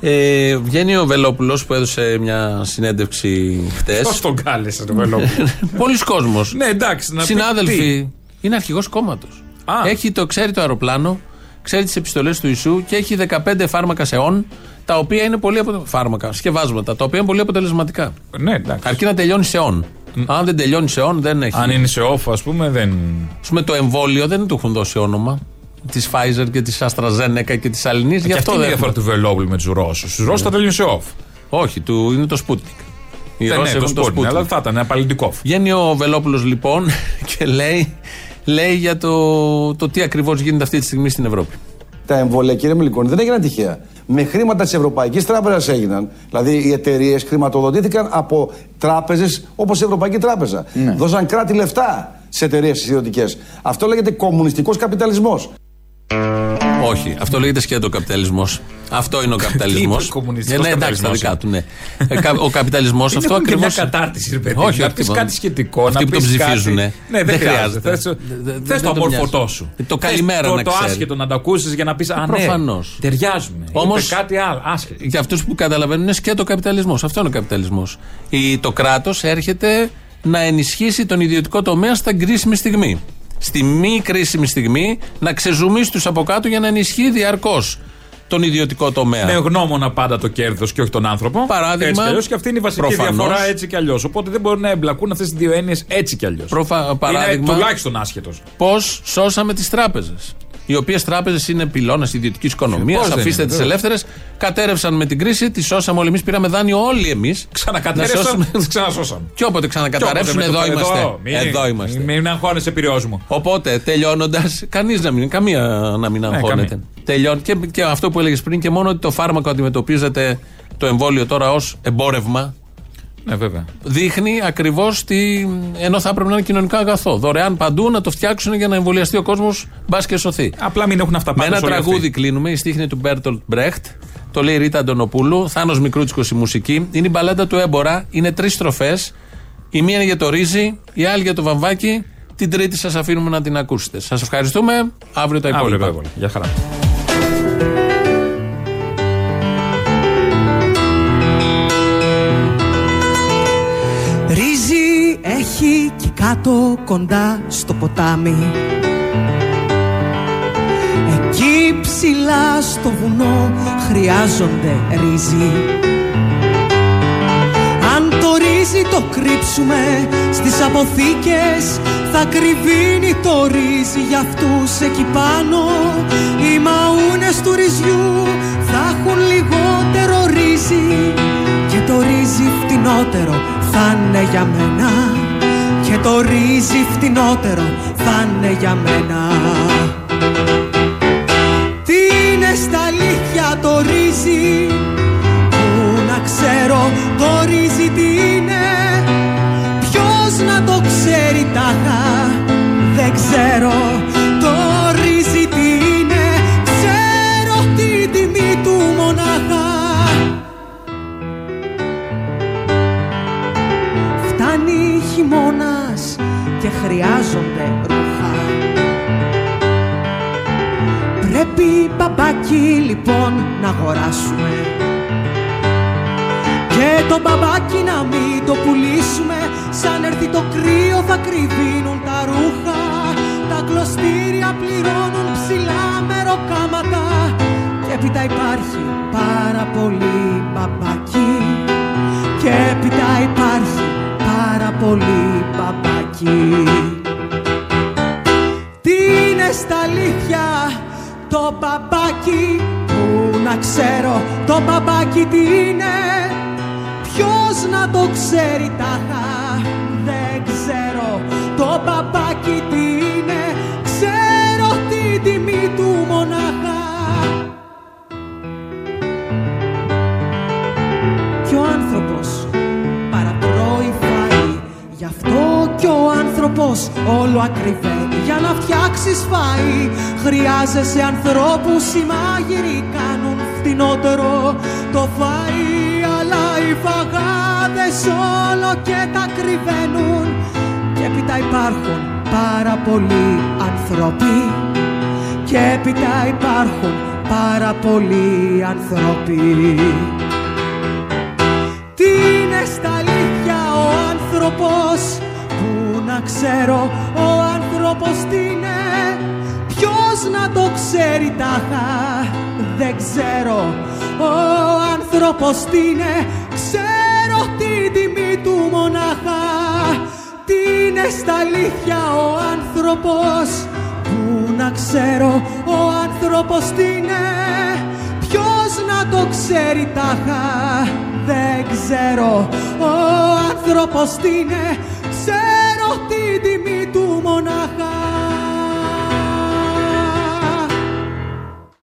Ε, βγαίνει ο Βελόπουλος που έδωσε μια συνέντευξη χτες. Πώς τον κάλεσες το Βελόπουλο; Πολλοί κόσμοι. ναι, εντάξει, να πει Συνάδελφοι, τι; είναι αρχηγός κόμματος. Έχει το, ξέρει το αεροπλάνο, ξέρει τις επιστολές του Ιησού και έχει 15 φάρμακα σε όν, τα οποία είναι πολύ απο... φάρμακα, σκευάσματα, τα οποία είναι πολύ αποτελεσματικά. Ναι, εντάξει. Αρκεί να τελειώνει σε όν. Αν δεν τελειώνει σε όν, δεν έχει. Αν είναι σε off, ας πούμε, δεν. Ας πούμε, το εμβόλιο δεν του έχουν δώσει όνομα. Της Pfizer και της AstraZeneca και της Αλληνή. Γι' Και αυτό αυτή είναι η δεν. διαφορά του Βελόπουλου με τους Ρώσους. Τους Ρώσους τα τελειώνει σε off. Όχι, του, είναι το Sputnik. Οι Ναι, Ρώσοι ναι, το έχουν το Sputnik, Sputnik. αλλά θα ήταν απαλλητικό. Βγαίνει ο Βελόπουλος λοιπόν και λέει, λέει για το, το τι ακριβώς γίνεται αυτή τη στιγμή στην Ευρώπη. Τα εμβόλια, κύριε Μιλικόνη, δεν έγιναν τυχαία. Με χρήματα της Ευρωπαϊκής Τράπεζας έγιναν. Δηλαδή, οι εταιρείες χρηματοδοτήθηκαν από τράπεζες όπως η Ευρωπαϊκή Τράπεζα. Δώσαν κράτη λεφτά σε εταιρείες ιδιωτικές. Αυτό λέγεται κομμουνιστικός καπιταλισμός. Όχι, αυτό λέγεται σκέτο καπιταλισμός. Αυτό είναι ο καπιταλισμός. είπε κομμουνιστικός ναι, εντάξει, τα καπιταλισμός, δικά του, ναι. Ε, κα- ο καπιταλισμός Είναι αυτό έχουν και ακριβώ. μια κατάρτιση, ρε παιδί. Όχι, να όχι, πεις τίποτα. κάτι σχετικό. Αυτοί να που το πεις ψηφίζουν. κάτι- Ναι, δεν χρειάζεται. Θες- Δεν- Θες δεν το το αμορφωτό μοιάζει. σου. Το Θες καλημέρα το- να Το ξέρει. άσχετο να το ακούσεις για να πεις Α, ναι, Προφανώς. ταιριάζουμε. Όμως- Είπε κάτι άλλο. Άσχετο. Για αυτούς που καταλαβαίνουν είναι σκέτο καπιταλισμός. Αυτό είναι ο καπιταλισμός. Το κράτος έρχεται να ενισχύσει τον ιδιωτικό τομέα στα κρίσιμη στιγμή. Στη μη κρίσιμη στιγμή να ξεζουμίσει του από κάτω για να ενισχύει διαρκώς τον ιδιωτικό τομέα. Με γνώμονα πάντα το κέρδος και όχι τον άνθρωπο. Παράδειγμα, Έτσι κι αλλιώς, και αυτή είναι η βασική προφανώς. διαφορά έτσι κι αλλιώς. Οπότε δεν μπορούν να εμπλακούν αυτές τι δύο έννοιες έτσι κι αλλιώς. Προφα- παράδειγμα- Είναι τουλάχιστον άσχετος. Πώς σώσαμε τις τράπεζες. Οι οποίες τράπεζες είναι πυλώνα ιδιωτικής οικονομίας. Πώς δεν Αφήστε είναι, τις βέβαια. ελεύθερες. Κατέρευσαν με την κρίση, τις σώσαμε όλοι εμείς. Πήραμε δάνειο όλοι εμείς. Ξανακατέρευσαν, τις ξανασώσαν. Και όποτε ξανακαταρρεύσουν, Και όποτε εδώ με το- είμαστε. εδώ, μην- Εδώ είμαστε. Μην, μην αγχώνεσαι, πυριό μου. Οπότε, τελειώνοντας, κανείς να μην, καμία να μην αγχώνεται. καμία. Τελειώνει. Και, και αυτό που έλεγες πριν, και μόνο ότι το φάρμακο αντιμετωπίζεται το εμβόλιο τώρα ως εμπόρευμα. Ναι, βέβαια. Δείχνει ακριβώς τι. ενώ θα έπρεπε να είναι κοινωνικό αγαθό. Δωρεάν παντού να το φτιάξουν για να εμβολιαστεί ο κόσμος, μπας και σωθεί. Απλά μην έχουν αυτά Με πάνω ένα τραγούδι κλείνουμε. Η στίχοι του Μπέρτολτ Μπρέχτ. Το λέει η Ρίτα Αντωνοπούλου. Θάνος Μικρούτσικος η μουσική. Είναι η μπαλάντα του Έμπορα. Είναι τρεις στροφές. Η μία είναι για το ρύζι, η άλλη για το βαμβάκι. Την τρίτη σας αφήνουμε να την ακούσετε. Σας ευχαριστούμε. Αύριο τα Αύριο υπόλοιπα. τα υπόλοιπα. Γεια χαρά. Ρύζι έχει κι κάτω κοντά στο ποτάμι. Εκεί ψηλά στο βουνό χρειάζονται ρύζι. Αν το ρύζι το κρύψουμε στις αποθήκες Θα κρυβίνει το ρύζι για αυτούς εκεί πάνω. Οι μαούνες του ρυζιού θα έχουν λιγότερο ρύζι Και το ρύζι φτηνότερο θα είναι για μένα Και το ρύζι φτηνότερο θα είναι για μένα. Τι είναι στα αλήθεια το ρύζι; Πού να ξέρω το ρύζι τι είναι; Ποιος να το ξέρει τάχα; Δεν ξέρω μπαμπάκι λοιπόν να αγοράσουμε. Και το μπαμπάκι να μην το πουλήσουμε. Σαν έρθει το κρύο θα κρυβίνουν τα ρούχα. Τα κλωστήρια πληρώνουν ψηλά μεροκάματα Και έπειτα υπάρχει πάρα πολύ μπαμπάκι. Και έπειτα υπάρχει πάρα πολύ μπαμπάκι. Τι είναι στα αλήθεια; Το μπαμπάκι Πού να ξέρω το μπαμπάκι τι είναι. Ποιος να το ξέρει τάχα Δεν ξέρω το παπάκι τι είναι. Ξέρω την τιμή του μονάχα. Κι ο άνθρωπος παραπρώει φάει Γι' αυτό κι ο άνθρωπος όλο ακριβένει. Για να φτιάξεις φάει Χρειάζεσαι ανθρώπους οι μάγειροι κάνουν φθηνότερο το φαΐ Αλλά οι φαγάδες όλο και τα κρυβαίνουν. Και έπειτα υπάρχουν πάρα πολλοί άνθρωποι. Και έπειτα υπάρχουν πάρα πολλοί άνθρωποι. Τι είναι στα αλήθεια ο άνθρωπος; Πού να ξέρω ο άνθρωπος τι είναι. Ποιος να το ξέρει τάχα Δεν ξέρω. Ο άνθρωπος τι είναι Ξέρω την τιμή του μονάχα. Τι είναι στα αλήθεια ο άνθρωπος Πού να ξέρω. Ο άνθρωπος τι είναι Ποιος να το ξέρει τάχα Δεν ξέρω. Ο άνθρωπος τι είναι Ξέρω πληρώνω την τιμή του μονάχα.